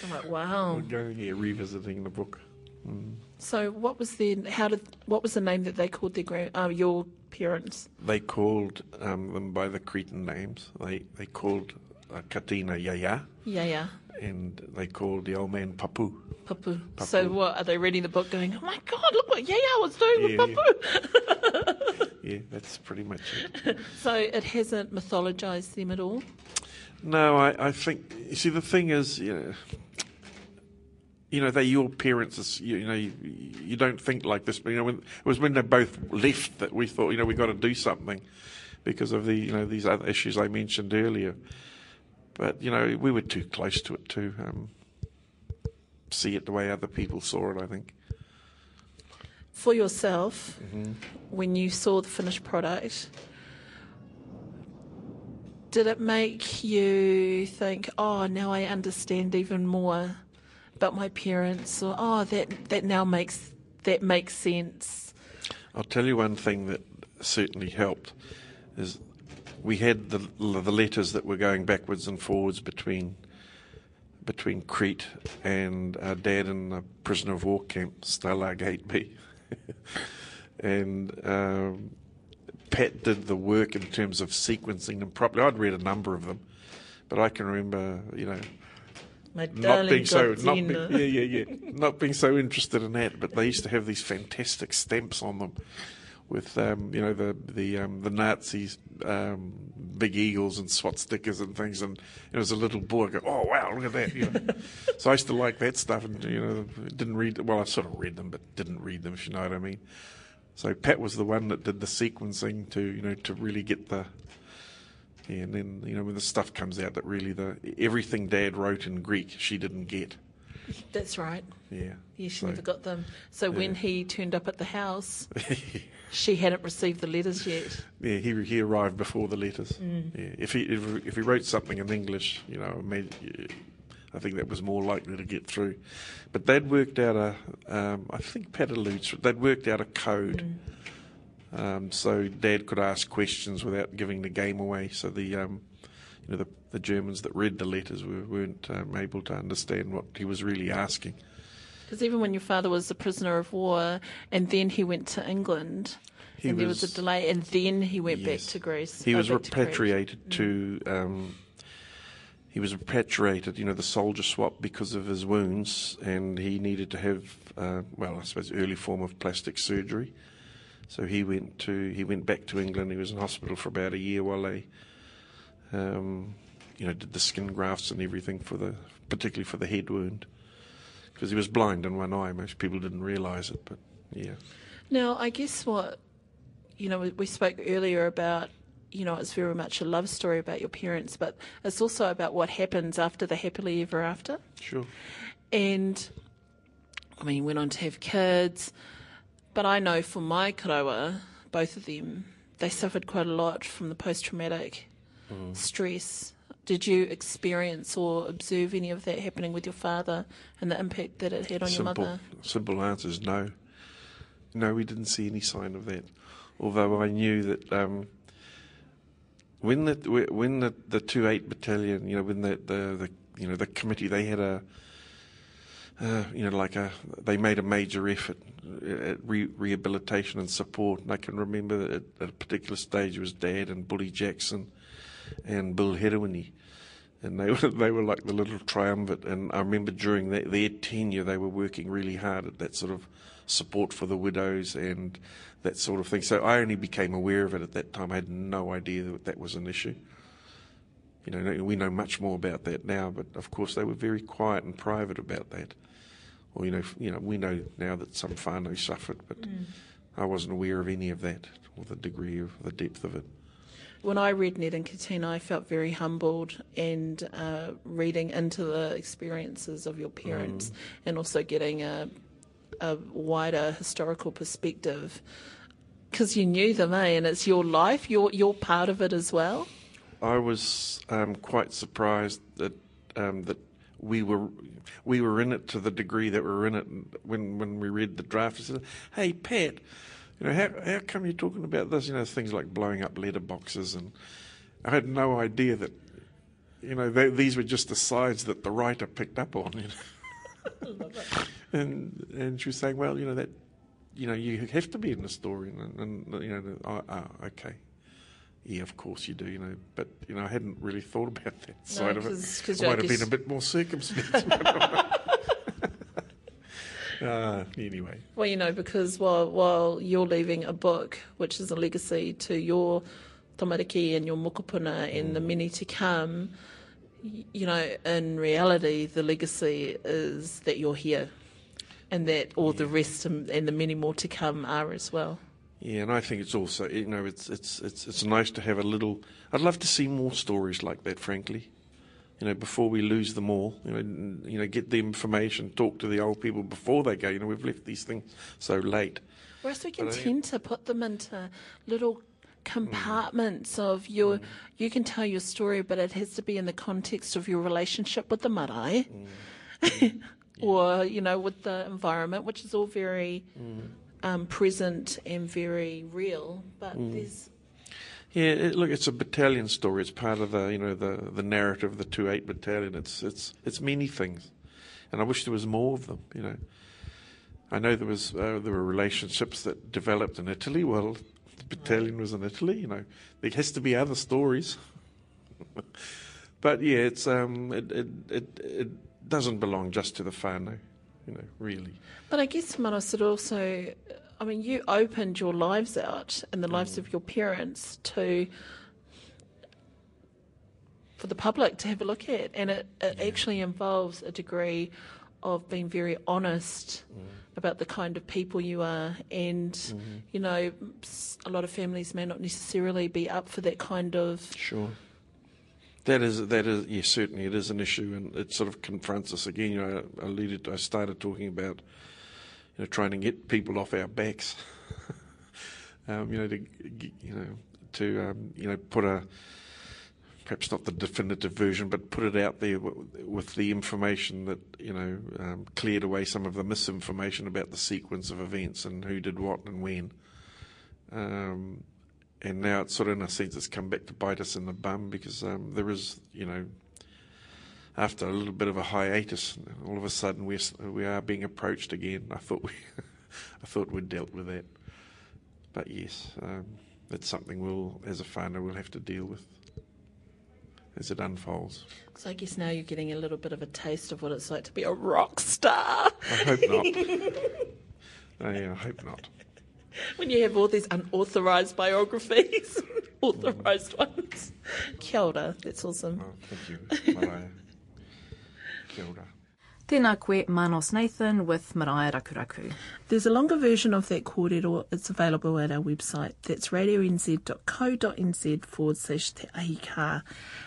I'm like, wow. we're going here revisiting the book. So what was the how did what was the name that they called their grand uh, your parents? They called um, them by the Cretan names. They they called uh, Katina Yaya, Yeah, yeah. and they called the old man Papu. Papu. So what are they reading the book going, Oh my god, look what Yaya was doing Yeah, with Papu Yeah, that's pretty much it. So it hasn't mythologized them at all. No, I, I think you see the thing is, you know, you know, they're your parents. You, you know, you, you don't think like this. But you know, when, it was when they both left that we thought, you know, we've got to do something because of the you know these other issues I mentioned earlier. But you know, we were too close to it to um, see it the way other people saw it. I think. For yourself, Mm-hmm. when you saw the finished product, did it make you think, oh, now I understand even more about my parents, or oh, that that now makes that makes sense? I'll tell you one thing that certainly helped is we had the the letters that were going backwards and forwards between between Crete and our dad in the prisoner of war camp, Stalag 8B. and um, Pat did the work in terms of sequencing them properly. I'd read a number of them, but I can remember, you know, My not being so not being, Gardina. yeah yeah yeah. Not being so interested in that but they used to have these fantastic stamps on them with um, you know the the um, the Nazis um, big eagles and swastikas and things. And it was a little boy I go oh wow look at that you know. So I used to like that stuff and you know didn't read well I sort of read them but didn't read them if you know what I mean. So Pat was the one that did the sequencing to you know to really get the yeah, and then you know when the stuff comes out that really the everything Dad wrote in Greek she didn't get. That's right. Yeah. Yeah, she So- never got them. So when he turned up at the house, she hadn't received the letters yet. yeah, he he arrived before the letters. Yeah. If he if, if he wrote something in English, you know, I think that was more likely to get through. But they'd worked out a, um, I think Pat alludes, they'd worked out a code. Um, so Dad could ask questions without giving the game away. So the um, you know the, the Germans that read the letters were, weren't um, able to understand what he was really asking. Because even when your father was a prisoner of war, and then he went to England, He and there was was- a delay, and then he went Yes. back to Greece. He uh, was to repatriated to. Um, he was repatriated, you know, the soldier swap because of his wounds, and he needed to have, uh, well, I suppose, early form of plastic surgery. So he went to he went back to England. He was in hospital for about a year while they, um, you know, did the skin grafts and everything for the, particularly for the head wound, because he was blind in one eye. Most people didn't realise it, but yeah. Now, I guess what, you know, we, we spoke earlier about, you know, it's very much a love story about your parents, but it's also about what happens after the happily ever after. Sure. And, I mean, he went on to have kids, but I know for my karawa, both of them, they suffered quite a lot from the post traumatic stress. Did you experience or observe any of that happening with your father and the impact that it had on your simple, mother? Simple answer is no. No, we didn't see any sign of that. Although I knew that um, when the when the the two eight battalion, you know, when the, the, the you know the committee, they had a uh, you know like a they made a major effort Uh, re- rehabilitation and support. And I can remember that at, at a particular stage it was Dad and Bully Jackson and Bill Herewini and they were they were like the little triumvirate. And I remember during their, their tenure, they were working really hard at that sort of support for the widows and that sort of thing. So I only became aware of it at that time. I had no idea that that was an issue. You know, we know much more about that now, but of course they were very quiet and private about that. Or you know, you know, we know now that some whānau suffered, but I wasn't aware of any of that or the degree of the depth of it. when I read Ned and Katina, I felt very humbled and uh, reading into the experiences of your parents and also getting a, a wider historical perspective because you knew them, eh? And it's your life, you're, you're part of it as well. I was um, quite surprised that um, that we were we were in it to the degree that we were in it. When when we read the draft, I said, "Hey, Pat, you know how how come you're talking about this? You know things like blowing up letterboxes, and I had no idea that you know they, these were just the sides that the writer picked up on." You know? and and she was saying, well, you know that, you know, you have to be in the story, and, and you know, oh, oh, okay. Yeah, of course you do, you know, but you know, I hadn't really thought about that side of it. 'cause I might have been a bit more circumspect. uh, anyway, Well, you know, because while while you're leaving a book, which is a legacy to your tamariki and your mokopuna and the many to come, you know, in reality, the legacy is that you're here, and that all the rest and and the many more to come are as well. Yeah, and I think it's also you know it's it's it's it's nice to have a little. I'd love to see more stories like that, frankly. You know, before we lose them all, you know, you know, get the information, talk to the old people before they go. You know, we've left these things so late. Whereas we can But I think- tend to put them into little compartments mm. of your, mm. you can tell your story, but it has to be in the context of your relationship with the marae, mm. or you know, with the environment, which is all very um, present and very real. But there's Yeah, it, look, it's a battalion story. It's part of the you know the the narrative of the two eight battalion. It's it's it's many things, and I wish there was more of them. You know, I know there was uh, there were relationships that developed in Italy. Well, the battalion was in Italy. You know, there has to be other stories. but yeah, it's um it it it, it doesn't belong just to the whānau, you know, really. But I guess, Manos, it also, I mean, you opened your lives out and the lives mm. of your parents to, for the public to have a look at. And it, it actually involves a degree of being very honest mm. about the kind of people you are. And, mm-hmm. you know, a lot of families may not necessarily be up for that kind of. Sure. That is that is yes, certainly it is an issue, and it sort of confronts us again. You know, I alluded, I started talking about you know trying to get people off our backs. um, you know, to you know to um, you know put a perhaps not the definitive version, but put it out there with the information that you know um, cleared away some of the misinformation about the sequence of events and who did what and when. Um, and now it's sort of in a sense it's come back to bite us in the bum because um, there is, you know, after a little bit of a hiatus, all of a sudden we're we are being approached again. I thought we, I thought we'd dealt with that, but yes, um, it's something we'll, as a whānau, we'll have to deal with as it unfolds. So I guess now you're getting a little bit of a taste of what it's like to be a rock star. I hope not. yeah, I hope not. When you have all these unauthorised biographies, authorised ones. Kia ora, that's awesome. Oh, thank you, Maraea. Kia ora. Tēnā koe Manos Nathan with Maraea Rakuraku. There's a longer version of that kōrero. It's available at our website. That's radionz.co.nz forward slash te ahi kā.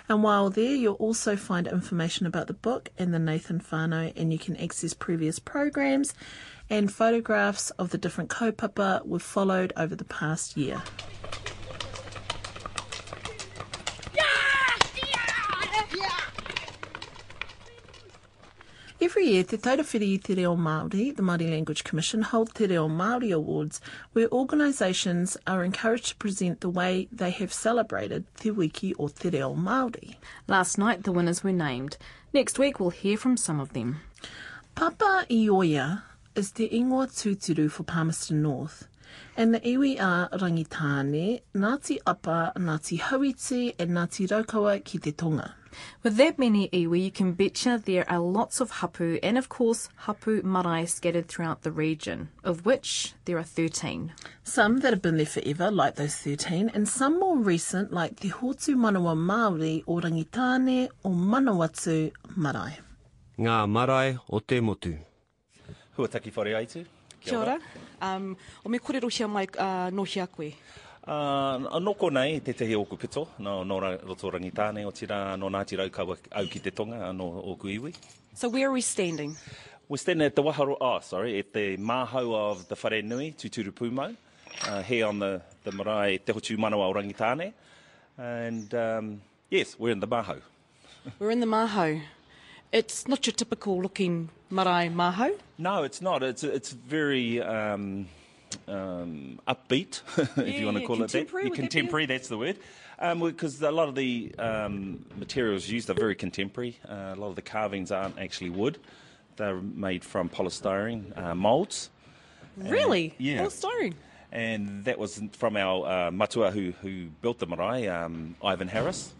And while there, you'll also find information about the book and the Nathan whānau, and you can access previous programs and photographs of the different kaupapa we've followed over the past year. Every year, Te Taura Whiri i Te Reo Māori, the Māori Language Commission, hold Te Reo Māori Awards, where organisations are encouraged to present the way they have celebrated Te Wiki o Te Reo Māori. Last night the winners were named. Next week we'll hear from some of them. Papaioea is the ingoa tūturu for Palmerston North, and the iwi are Rangitane, Ngāti Apa, Ngāti Hauiti, and Ngāti Raukawa ki te tonga. With that many iwi, you can betcha there are lots of hapu and, of course, hapu marae scattered throughout the region, of which there are 13. Some that have been there forever, like those 13, and some more recent, like Te Hotu Manawa Māori o Rangitane o Manawatu Marae. Ngā marae o te motu. Huataki whare aitu. Kia ora. Um, o me kōrero hia mai uh, no hia koe. Uh, noko nei, te tehi oku pito, no, no roto rangitāne o tira, no Ngāti Raukawa au ki te tonga, no oku iwi. So where are we standing? We're standing at the Waharo, oh, sorry, at the Mahau of the Whare Nui, Tuturu Pūmau, uh, here on the, the marae Te Hotu Manawa o Rangitāne. And um, yes, we're in the Mahau. We're in the Mahau. It's not your typical looking marae Mahau. No, it's not. It's it's very um, um, upbeat, if Yeah, you want to yeah, call it that. contemporary, Yeah, that be it? contemporary, that's the word. Because a lot of the um, materials used are very contemporary. Uh, a lot of the carvings aren't actually wood. They're made from polystyrene uh, moulds. Really? yeah. Polystyrene. And that was from our uh, matua who, who built the marae, um, Ivan Harris.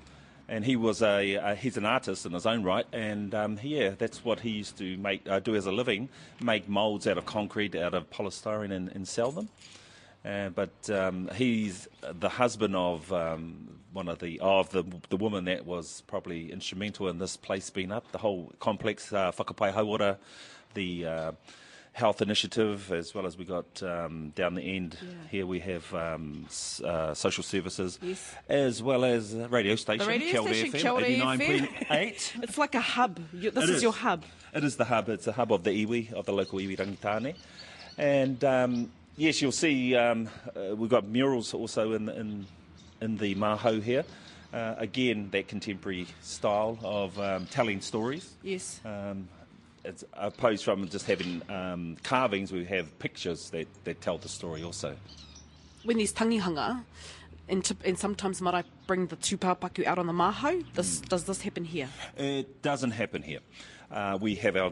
And he was a uh, he's an artist in his own right, and um, yeah, that's what he used to make uh, do as a living, make moulds out of concrete, out of polystyrene, and, and sell them. Uh, but um, he's the husband of um, one of the of the the woman that was probably instrumental in this place being up. The whole complex, uh, Whakapai Hauora, the uh, health initiative, as well as we got um, down the end here we have um, uh, social services, Yes. as well as radio station, radio station, FM, Kia 89.8. It's like a hub. You, this is, is. your hub. It is the hub. It's a hub of the iwi, of the local iwi rangitane. And um, yes, you'll see um, uh, we've got murals also in, in, in the mahau here. Uh, again, that contemporary style of um, telling stories. Yes. It's opposed from just having um, carvings, we have pictures that, that tell the story also. when there's tangihanga, and, to, and sometimes marae bring the tūpāpaku out on the mahau, this, does this happen here? It doesn't happen here. Uh, we have our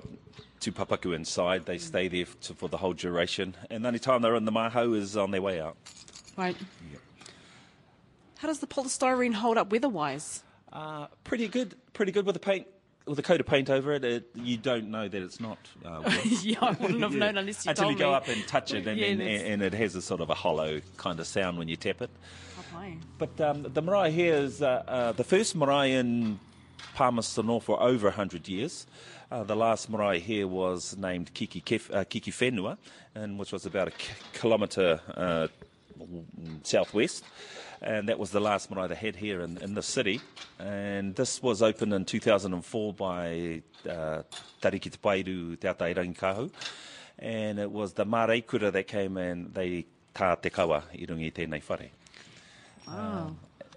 tupapaku inside. They stay there to, for the whole duration. And the only time they're in the mahau is on their way out. Right. How does the polystyrene hold up weather-wise? Uh, pretty good. Pretty good with the paint. With a coat of paint over it, it you don't know that it's not. Uh, yeah, I wouldn't have Yeah. known unless you Until you go me. up and touch it, and, Yeah, and, and it has a sort of a hollow kind of sound when you tap it. Papai. But um, the marae here is uh, uh, the first marae in Palmerston North for over 100 years. Uh, the last marae here was named Kiki, Kef, uh, Kiki Whenua, and which was about a k- kilometre uh, southwest. And that was the last marae they had here in, in the city. And this was opened in 2004 by uh, Tariki Te Pairu Te Atai Rangikahu. And it was the Māreikura that came and they tā te kawa i rungi i tēnei whare. Wow.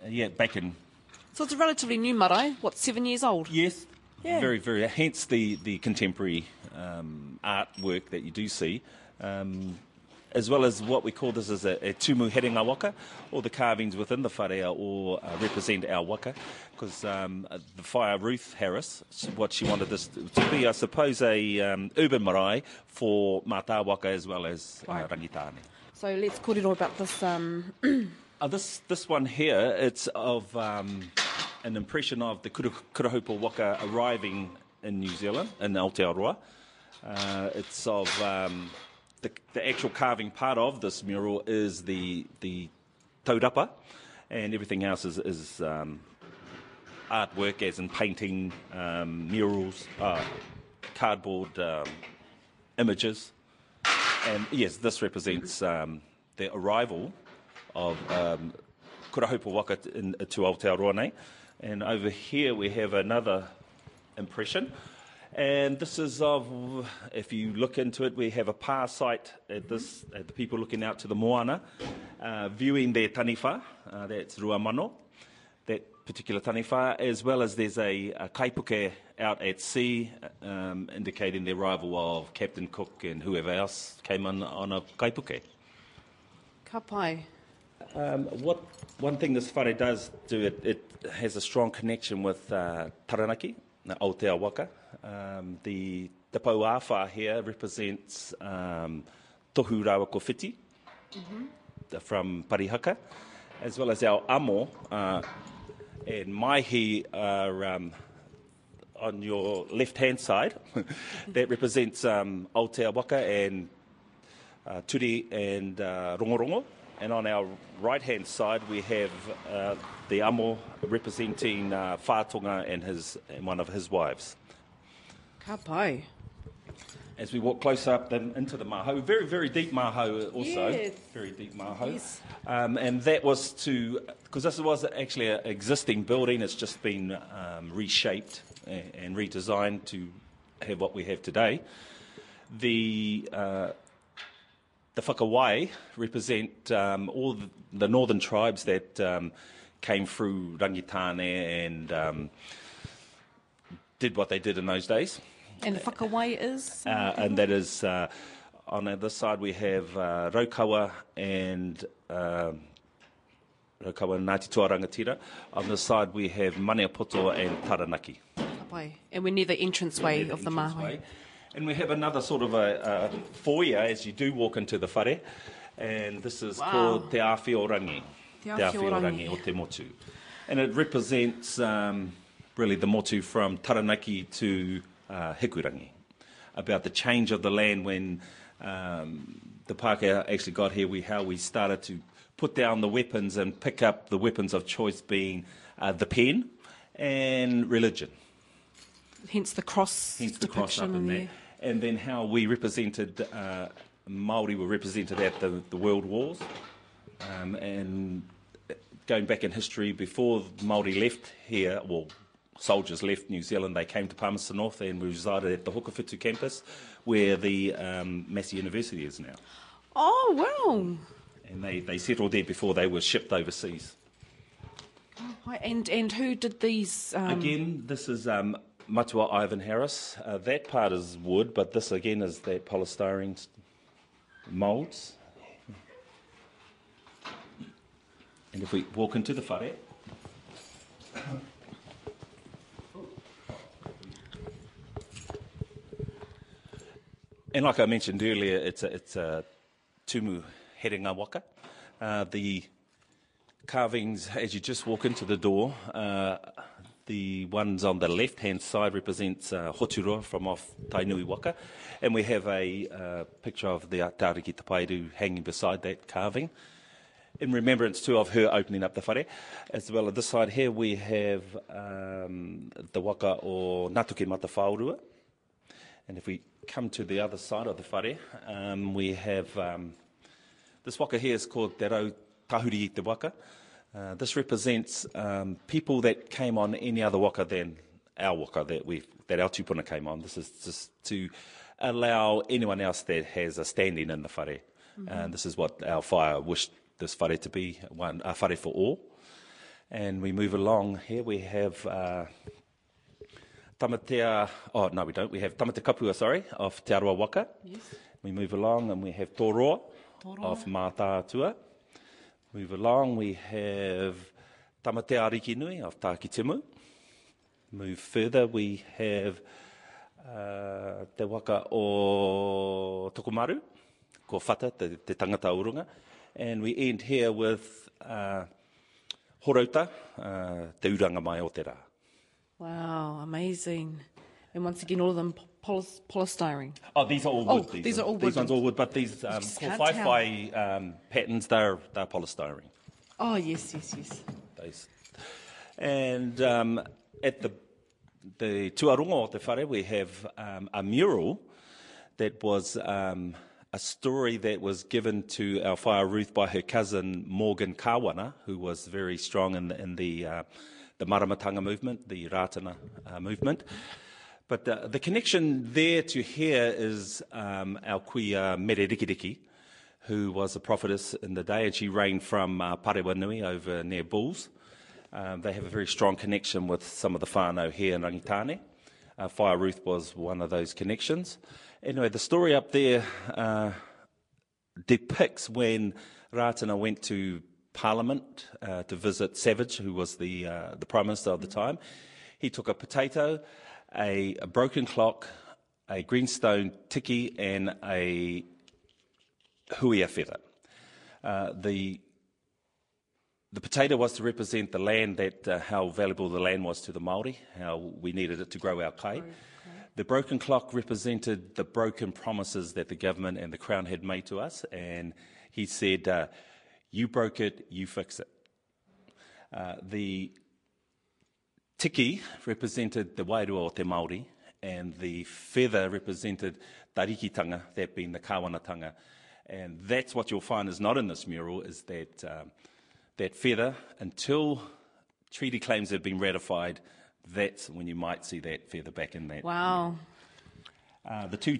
Yeah, back in So it's a relatively new marae, what, seven years old? yes, Yeah. very very. Hence the the contemporary um, artwork that you do see, um, as well as what we call this as a, a tumu herenga waka, or the carvings within the whare or uh, represent our waka, because um, the whaea Ruth Harris, what she wanted this to, be, I suppose, a um, urban marae for mata waka as well as uh, rangitane. So let's kōrero about this. Um, Uh, this this one here, it's of um, an impression of the Kura- Kurahaupō Waka arriving in New Zealand, in Aotearoa. Uh, it's of um, the, the actual carving part of this mural is the the taurapa, and everything else is, is um, artwork, as in painting, um, murals, uh, cardboard um, images. And yes, this represents um, the arrival of um, Kurahaupō Waka in, to Aotearoa. And over here we have another impression. And this is of, if you look into it, we have a pā site at this, at the people looking out to the moana, uh, viewing their taniwha, uh, that's Ruamano, that particular taniwha, as well as there's a, a kaipuke out at sea, um, indicating the arrival of Captain Cook and whoever else came on, on a kaipuke. ka pai. Um, what one thing this whare does do, it, it has a strong connection with uh, Taranaki, Aotea Waka. Um, the Te Pauawha here represents um, Tohu Rawa Kowhiti the- from Parihaka, as well as our Amo uh, and Maihi are um, on your left-hand side. that represents um, Aotea Waka and uh, Turi and uh, Rongorongo. And on our right hand side, we have uh, the Amo representing uh, Whātonga and, his, and one of his wives. Ka pai. As we walk closer up then into the mahau, very, very deep mahau also. Yes. Very deep mahau. Yes. Um, and that was to, because this was actually an existing building, it's just been um, reshaped and, and redesigned to have what we have today. The uh, the Whakawai represent um, all the, the northern tribes that um, came through Rangitane and um, did what they did in those days. And the whakawai is? Uh, and that is uh, on the other side we have uh, Raukawa and um Raukawa and Ngāti Toa Rangatira. On the side we have Maneapoto and Taranaki. And we're near the entranceway of the entranceway. maho. And we have another sort of a, a foyer as you do walk into the whare, and this is Wow. called Te Awhiorangi. Te Awhiorangi. o Te Motu. And it represents um, really the motu from Taranaki to uh, Hikurangi, about the change of the land when um, the Pākehā actually got here, we, how we started to put down the weapons and pick up the weapons of choice being uh, the pen and religion. Hence the cross Hence the cross up in in there. And then how we represented, uh, Māori were represented at the, the World Wars. Um, and going back in history, before Māori left here, well, soldiers left New Zealand, they came to Palmerston North and we resided at the Hokowhitu campus, where the um, Massey University is now. Oh, wow. And they, they settled there before they were shipped overseas. Hi, And, and who did these? Um, Again, this is um, Matua Ivan Harris. Uh, that part is wood, but this again is that polystyrene moulds. And if we walk into the whare, and like I mentioned earlier, it's a, it's a tumu herenga waka. Uh, the carvings as you just walk into the door. Uh, the ones on the left hand side represents uh, Hoturoa from off Tainui Waka, and we have a uh, picture of the Tariki Tapairu hanging beside that carving. In remembrance too of her opening up the whare. As well as this side here we have um, the waka or Natuke Matahourua. And if we come to the other side of the whare, um, we have um, this waka here is called Te Rau Tahuri i Te Waka. Uh, this represents um, people that came on any other waka than our waka that, we that our tupuna came on. This is just to allow anyone else that has a standing in the whare. And this is what our whaea wished this whare to be, one, a whare for all. And we move along here, we have uh, Tamatea, oh no we don't, we have Tamate Kapua, sorry, of Te Aroa Waka. Yes. We move along and we have Toroa, of Mātātua. Move along, we have Tamate Ariki Nui of Tākitimu. Move further, we have uh, Te Waka o Tokomaru, ko Whata, te, te tangata urunga. And we end here with uh, Horouta, uh, Te Uranga Mai o Te Rā. Wow, amazing. And once again, all of them poly- polystyrene. Oh, these are all Oh, wood. these are all wood. These ones are all wood, but these um, just called five by um, patterns, they're, they're polystyrene. Oh, yes, yes, yes. Those. And um, at the the Tuarongo o te whare, we have um, a mural that was um, a story that was given to our whaia Ruth by her cousin Morgan Kawana, who was very strong in the, in the, uh, the Maramatanga movement, the Ratana uh, movement. But uh, the connection there to here is um, our kuia Mere Rikiriki, who was a prophetess in the day, and she reigned from uh, Parewanui over near Bulls. Um, they have a very strong connection with some of the whānau here in Rangitane. Uh, Whaia Ruth was one of those connections. Anyway, the story up there uh, depicts when Ratana went to Parliament uh, to visit Savage, who was the, uh, the Prime Minister of the time. He took a potato, a, a broken clock, a greenstone tiki, and a huia feather. Uh, the the potato was to represent the land that uh, how valuable the land was to the Maori, how we needed it to grow our kai. The broken clock represented the broken promises that the government and the crown had made to us, and he said, uh, "You broke it, you fix it." Uh, the tiki represented the wairua o te Maori, and the feather represented tarikitanga, that being the kawanatanga. And that's what you'll find is not in this mural, is that, um, that feather, until treaty claims have been ratified, that's when you might see that feather back in that. Wow. Uh, the two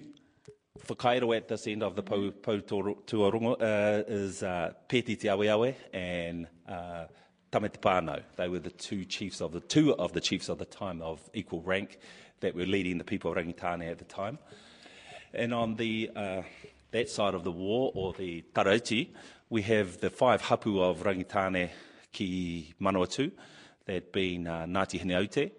whakairo at this end of the Pou Toro- Tuarongo uh, is uh, Peti Te Awe Awe and uh, Tamete Pānau. They were the two chiefs of the two of the chiefs of the time of equal rank that were leading the people of Rangitane at the time. And on the uh, that side of the war, or the Tarauti, we have the five hapu of Rangitane ki Manawatu, that being uh, Ngāti Hineaute,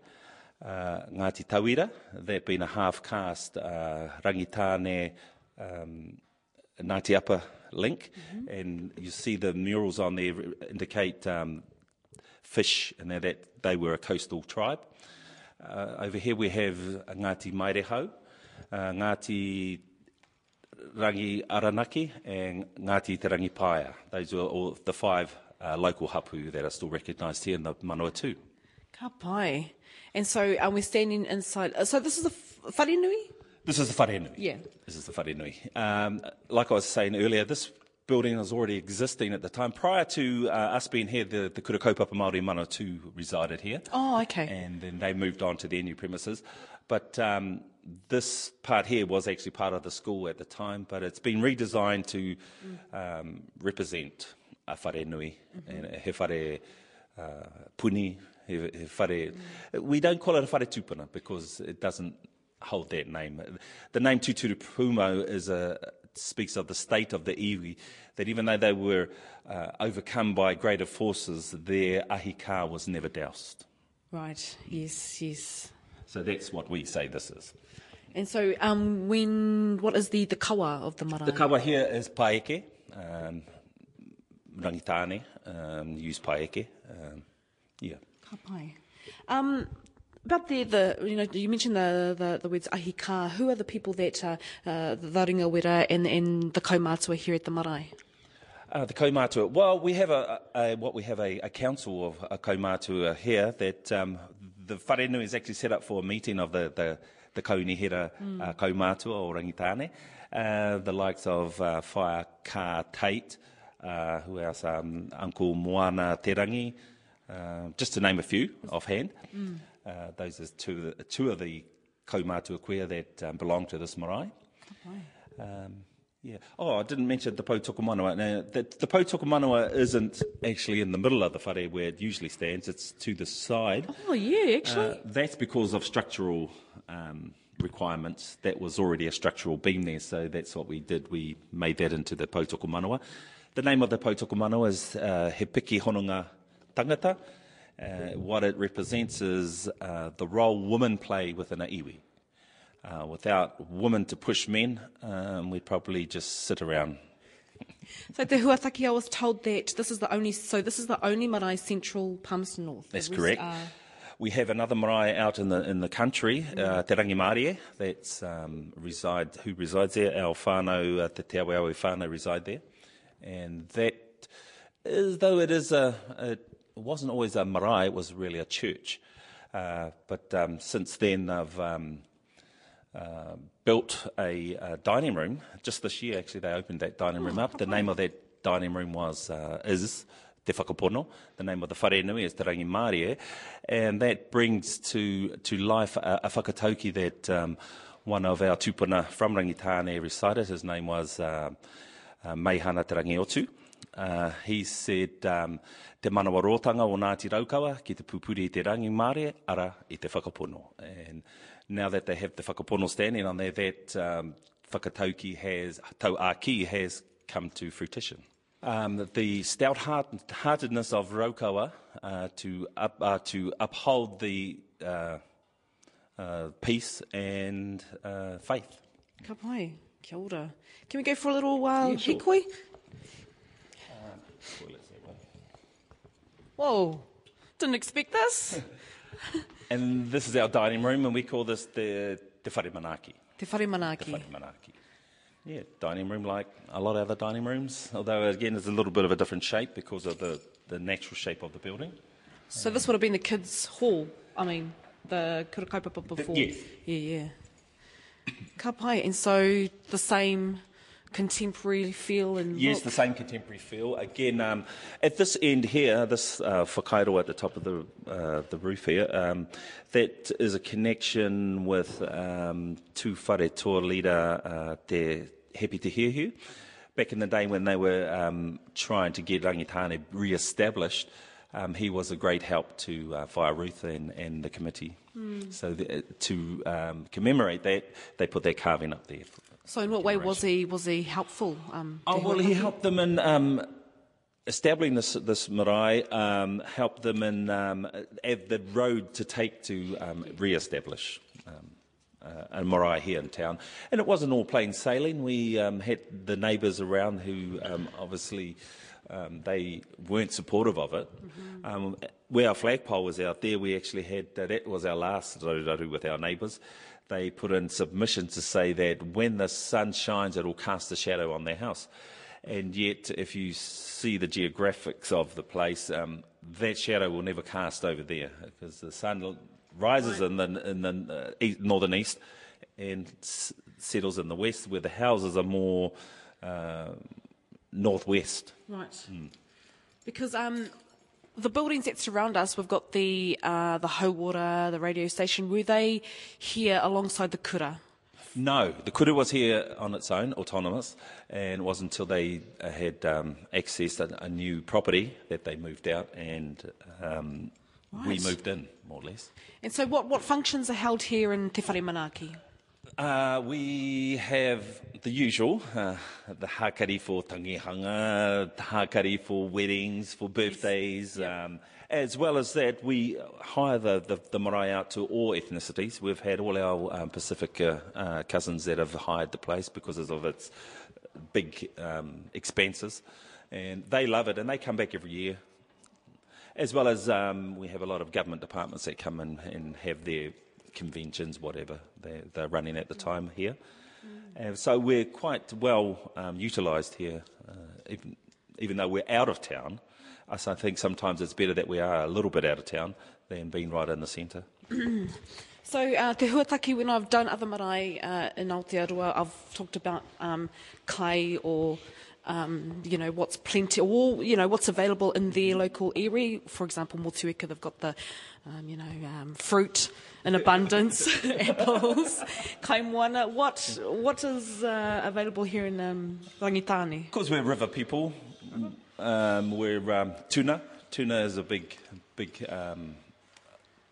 uh, Ngāti Tauira. They've been a half-caste uh, Rangitane um, Ngāti Upper link, and you see the murals on there indicate um, fish, and that- that they were a coastal tribe. Uh, over here we have Ngāti Mairehau, uh, Ngāti Rangi Aranaki, and Ngāti Te Rangi Paia. Those are all the five uh, local hapu that are still recognised here in the Manawatū. Ka pai. And so um, we're standing inside. uh, So this is the f- wharenui? This is the Wharenui. Yeah. This is the Wharenui. Um, like I was saying earlier, this building was already existing at the time. Prior to uh, us being here, the, the Kura Kaupapa Māori Manawatu resided here. Oh, okay. And then they moved on to their new premises. But um, this part here was actually part of the school at the time, but it's been redesigned to um, represent a wharenui, and he whare uh, puni, he, he whare... We don't call it a whare tupuna because it doesn't hold that name. The name Tuturu Pūmau is a, speaks of the state of the iwi, that even though they were uh, overcome by greater forces, their ahika was never doused. Right. Yes, yes. So that's what we say this is. And so um, when, what is the, the kawa of the marae? The kawa here is paeke, um, rangitane, um, use paeke. Um, yeah. Ka pai. Um, about the, the, you know, you mentioned the, the, the words ahika. Who are the people that uh, uh, the ringa wera and, and the kaumātua here at the marae? Uh, the kaumātua. Well, we have a, a what we have a, a council of a kaumātua here that um, the wharenui is actually set up for a meeting of the the, the kaunihira uh, kaumātua or rangitane. Uh, the likes of uh, Whaia Ka Tate, uh, who else? Um, Uncle Moana Terangi, uh, just to name a few offhand. Uh, those are two of the, two of the kaumātua queer that um, belong to this marae. Um, yeah. Oh, I didn't mention the Po Manawa. Now, the, the Poutokomanawa isn't actually in the middle of the whare where it usually stands. It's to the side. Oh, yeah, actually. Uh, that's because of structural um, requirements. That was already a structural beam there, so that's what we did. We made that into the Poutokomanawa. The name of the Poutokomanawa is uh, He Piki Hononga Tangata. Uh, what it represents is uh, the role women play within a iwi. Uh, without women to push men, um, we'd probably just sit around. So te Huataki, I was told that this is the only, so this is the only marae central Palmerston North. That's correct. are- We have another marae out in the in the country, uh, Te Rangi Mārie, that's um, reside who resides there. Our whānau, uh, Te Te Aweawe whānau reside there, and that is though it is a, a it wasn't always a marae, it was really a church. Uh, but um, since then, I've um, uh, built a, uh dining room. Just this year, actually, they opened that dining room up. The name of that dining room was uh, is Te Whakapono. The name of the wharenui is Te Rangi Mārie. And that brings to, to life a, a whakatauki that um, one of our tupuna from Rangitane recited. His name was uh, uh, Meihana Te Rangi Otu. Uh, he said, um, te manawa rōtanga o Ngāti Raukawa ki te pupuri i te rangi māre, ara i te whakapono. And now that they have the whakapono standing on there, that um, whakatauki has, tauaki has come to fruition. Um, the stout-heartedness of Raukawa uh, to, up, uh, to uphold the uh, uh, peace and uh, faith. Ka pai, kia ora. Can we go for a little uh, Yeah, sure. hikoi? Whoa, didn't expect this. And this is our dining room, and we call this the Te Whare Manaki. Te whare Te manaki. Whare Manaki. Yeah, dining room like a lot of other dining rooms, although again it's a little bit of a different shape because of the, the natural shape of the building. So this would have been the kids' hall. I mean, the kura kaupapa before. yes. Yeah, yeah. Ka pai, and so the same contemporary feel and Yes, look. the same contemporary feel. Again, um, at this end here, this uh, at the top of the uh, the roof here, um, that is a connection with um, Tūwharetoa leader uh, Te Hepi Te Heuheu. Back in the day when they were um, trying to get Rangitane re-established, um, he was a great help to uh, Whaia Ruth and, and the committee. So the, to um, commemorate that, they put their carving up there. So in what way was he was he helpful? Um, Oh, well, he helped them in um, establishing this, this marae um, helped them in um, the road to take to um, re-establish um, uh, a marae here in town. And it wasn't all plain sailing. We um, had the neighbours around who um, obviously um, they weren't supportive of it. Mm-hmm. Um, where our flagpole was out there, we actually had, that was our last raruraru with our neighbours. They put in submission to say that when the sun shines, it will cast a shadow on their house. And yet, if you see the geographics of the place, um, that shadow will never cast over there because the sun rises right. in the, in the uh, northern east and settles in the west, where the houses are more uh, northwest. Right. Mm. Because um, the buildings that surround us, we've got the uh, the Hauora, the radio station. Were they here alongside the kura? No, the kura was here on its own, autonomous, and it wasn't until they uh, had um, accessed a, a, new property that they moved out and um, right. we moved in, more or less. And so, what, what functions are held here in Te Whare Manaki? Uh, we have the usual, uh, the hakari for tangihanga, the hakari for weddings, for birthdays, yes. um, as well as that we hire the, the, the marae out to all ethnicities. We've had all our um, Pacific uh, uh, cousins that have hired the place because of its big um, expenses, and they love it and they come back every year. As well as um, we have a lot of government departments that come in and have their conventions, whatever they're, they're running at the time here. So we're quite well um, utilised here, uh, even, even though we're out of town. So I think sometimes it's better that we are a little bit out of town than being right in the centre. so, uh, te huataki, when I've done other marae uh, in Aotearoa, I've talked about um, kai or um, you know, what's plenty, or, you know, what's available in their local area. For example, Motueka, they've got the, um, you know, um, fruit in abundance, apples, kaimoana. What, what is uh, available here in um, Rangitane? Because we're river people, um, we're um, tuna. Tuna is a big, big um,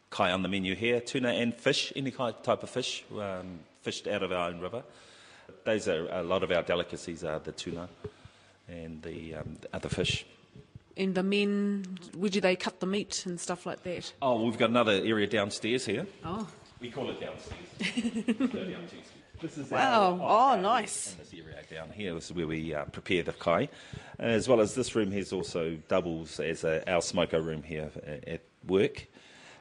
kai on the menu here. Tuna and fish, any type of fish, fished out of our own river. Those are a lot of our delicacies are the tuna and the, um, the other fish. And the men, where do they cut the meat and stuff like that? Oh, we've got another area downstairs here. Oh. We call it downstairs. This is wow. Oh, nice. This area down here is where we uh, prepare the kai. As well as this room here also doubles as a, our smoker room here at work.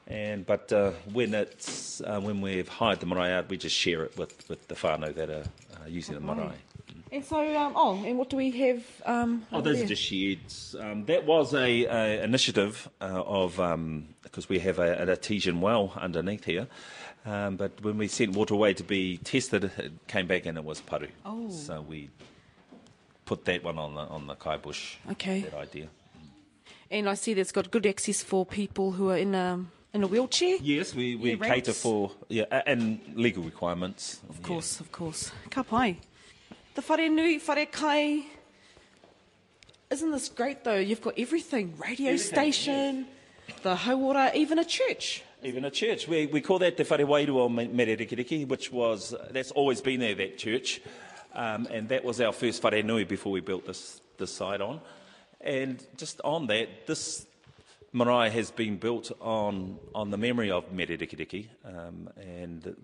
And but uh, when it's uh, when we've hired the marae out, we just share it with, with the whānau that are uh, using the marae. And so, um, oh, and what do we have? Um, oh, those there? are just sheds. Um, that was a, a initiative uh, of because um, we have a, an artesian well underneath here. Um, but when we sent water away to be tested, it came back and it was paru. Oh. So we put that one on the on the kai bush. Okay. That idea. And I see that's got good access for people who are in a in a wheelchair. Yes, we, we cater for yeah and legal requirements. Of course, yeah. of course. Ka pai. The whare nui, whare kai. Isn't this great though? You've got everything radio everything, station, yes. the hauora, even a church. Even a church. We, we call that Te Whare Wairua Mererikiriki, which was, that's always been there, that church. Um, and that was our first whare nui before we built this, this site on. And just on that, this marae has been built on, on the memory of Mererikiriki um, and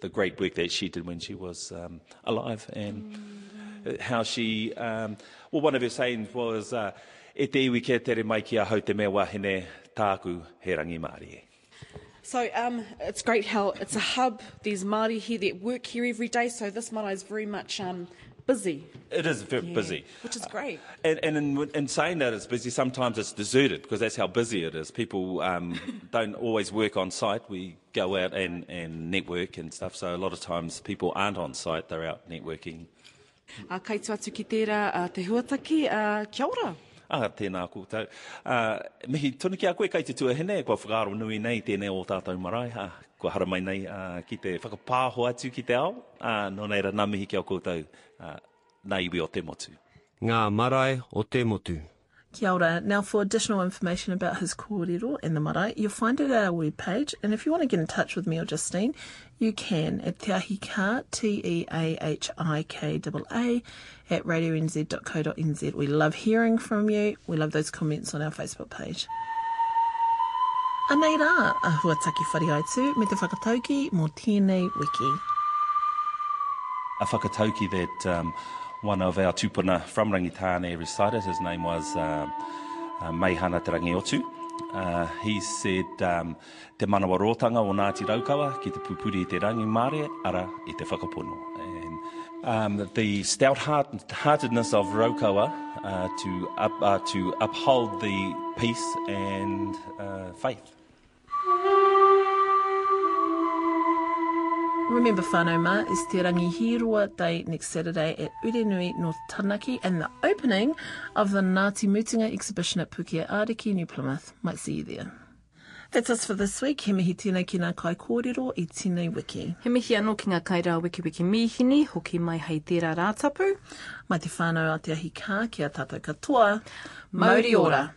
the great work that she did when she was um, alive and mm. How she, um, well, one of her sayings was, uh, e te iwi kia tere mai ki a hau te mea wahine tāku he rangi Māori. So um, it's great how it's a hub. There's Māori here that work here every day. So this marae is very much um, busy. It is very yeah, busy. Which is great. Uh, and, and in, in, saying that it's busy, sometimes it's deserted because that's how busy it is. People um, don't always work on site. We go out and, and network and stuff, so a lot of times people aren't on site, they're out networking. Uh, kei tu atu ki tērā uh, te huataki, uh, kia ora. Ah, tēnā koutou. Uh, mihi, tonu ki a koe kai te tuahine, kua whakaro nui nei tēnei o tātou marae. Uh, kua hara mai nei uh, ki te whakapāho atu ki te ao. Uh, no neira, nā mihi ki a koutou uh, nā iwi o te motu. Ngā marae o te motu. Kia ora. Now, for additional information about his kōrero and the marae, you'll find it at our webpage. And if you want to get in touch with me or Justine, you can at Te Ahi Kaa, T-E-A-H-I-K-A-A, at radionz.co.nz. We love hearing from you. We love those comments on our Facebook page. Anei rā, a huataki whareaitu, me te whakatauki mō tēnei wiki. a whakatauki that um, one of our tupuna from Rangitane recited. His name was uh, uh, Meihana Te Rangiotu. Uh, he said, um, te manawa rōtanga o Ngāti Raukawa ki te pupuri i te rangi mare ara i te whakapono. And um, the stout-heartedness of Raukawa uh, to, up, uh, to uphold the peace and uh, faith. Remember mā is Te Rangi Hirua Day next Saturday at Urenui North Taranaki and the opening of the Ngāti Mutunga exhibition at Pukea Ariki, New Plymouth. Might see you there. That's us for this week. He mihi tēnei ki ngā kai kōrero i tēnei wiki. He mihi anō ki ngā kaira wiki wiki mihini, hoki mai hei tērā rātapu. Mai te whānau a te ahi kā ki a tātou katoa. Mauri ora.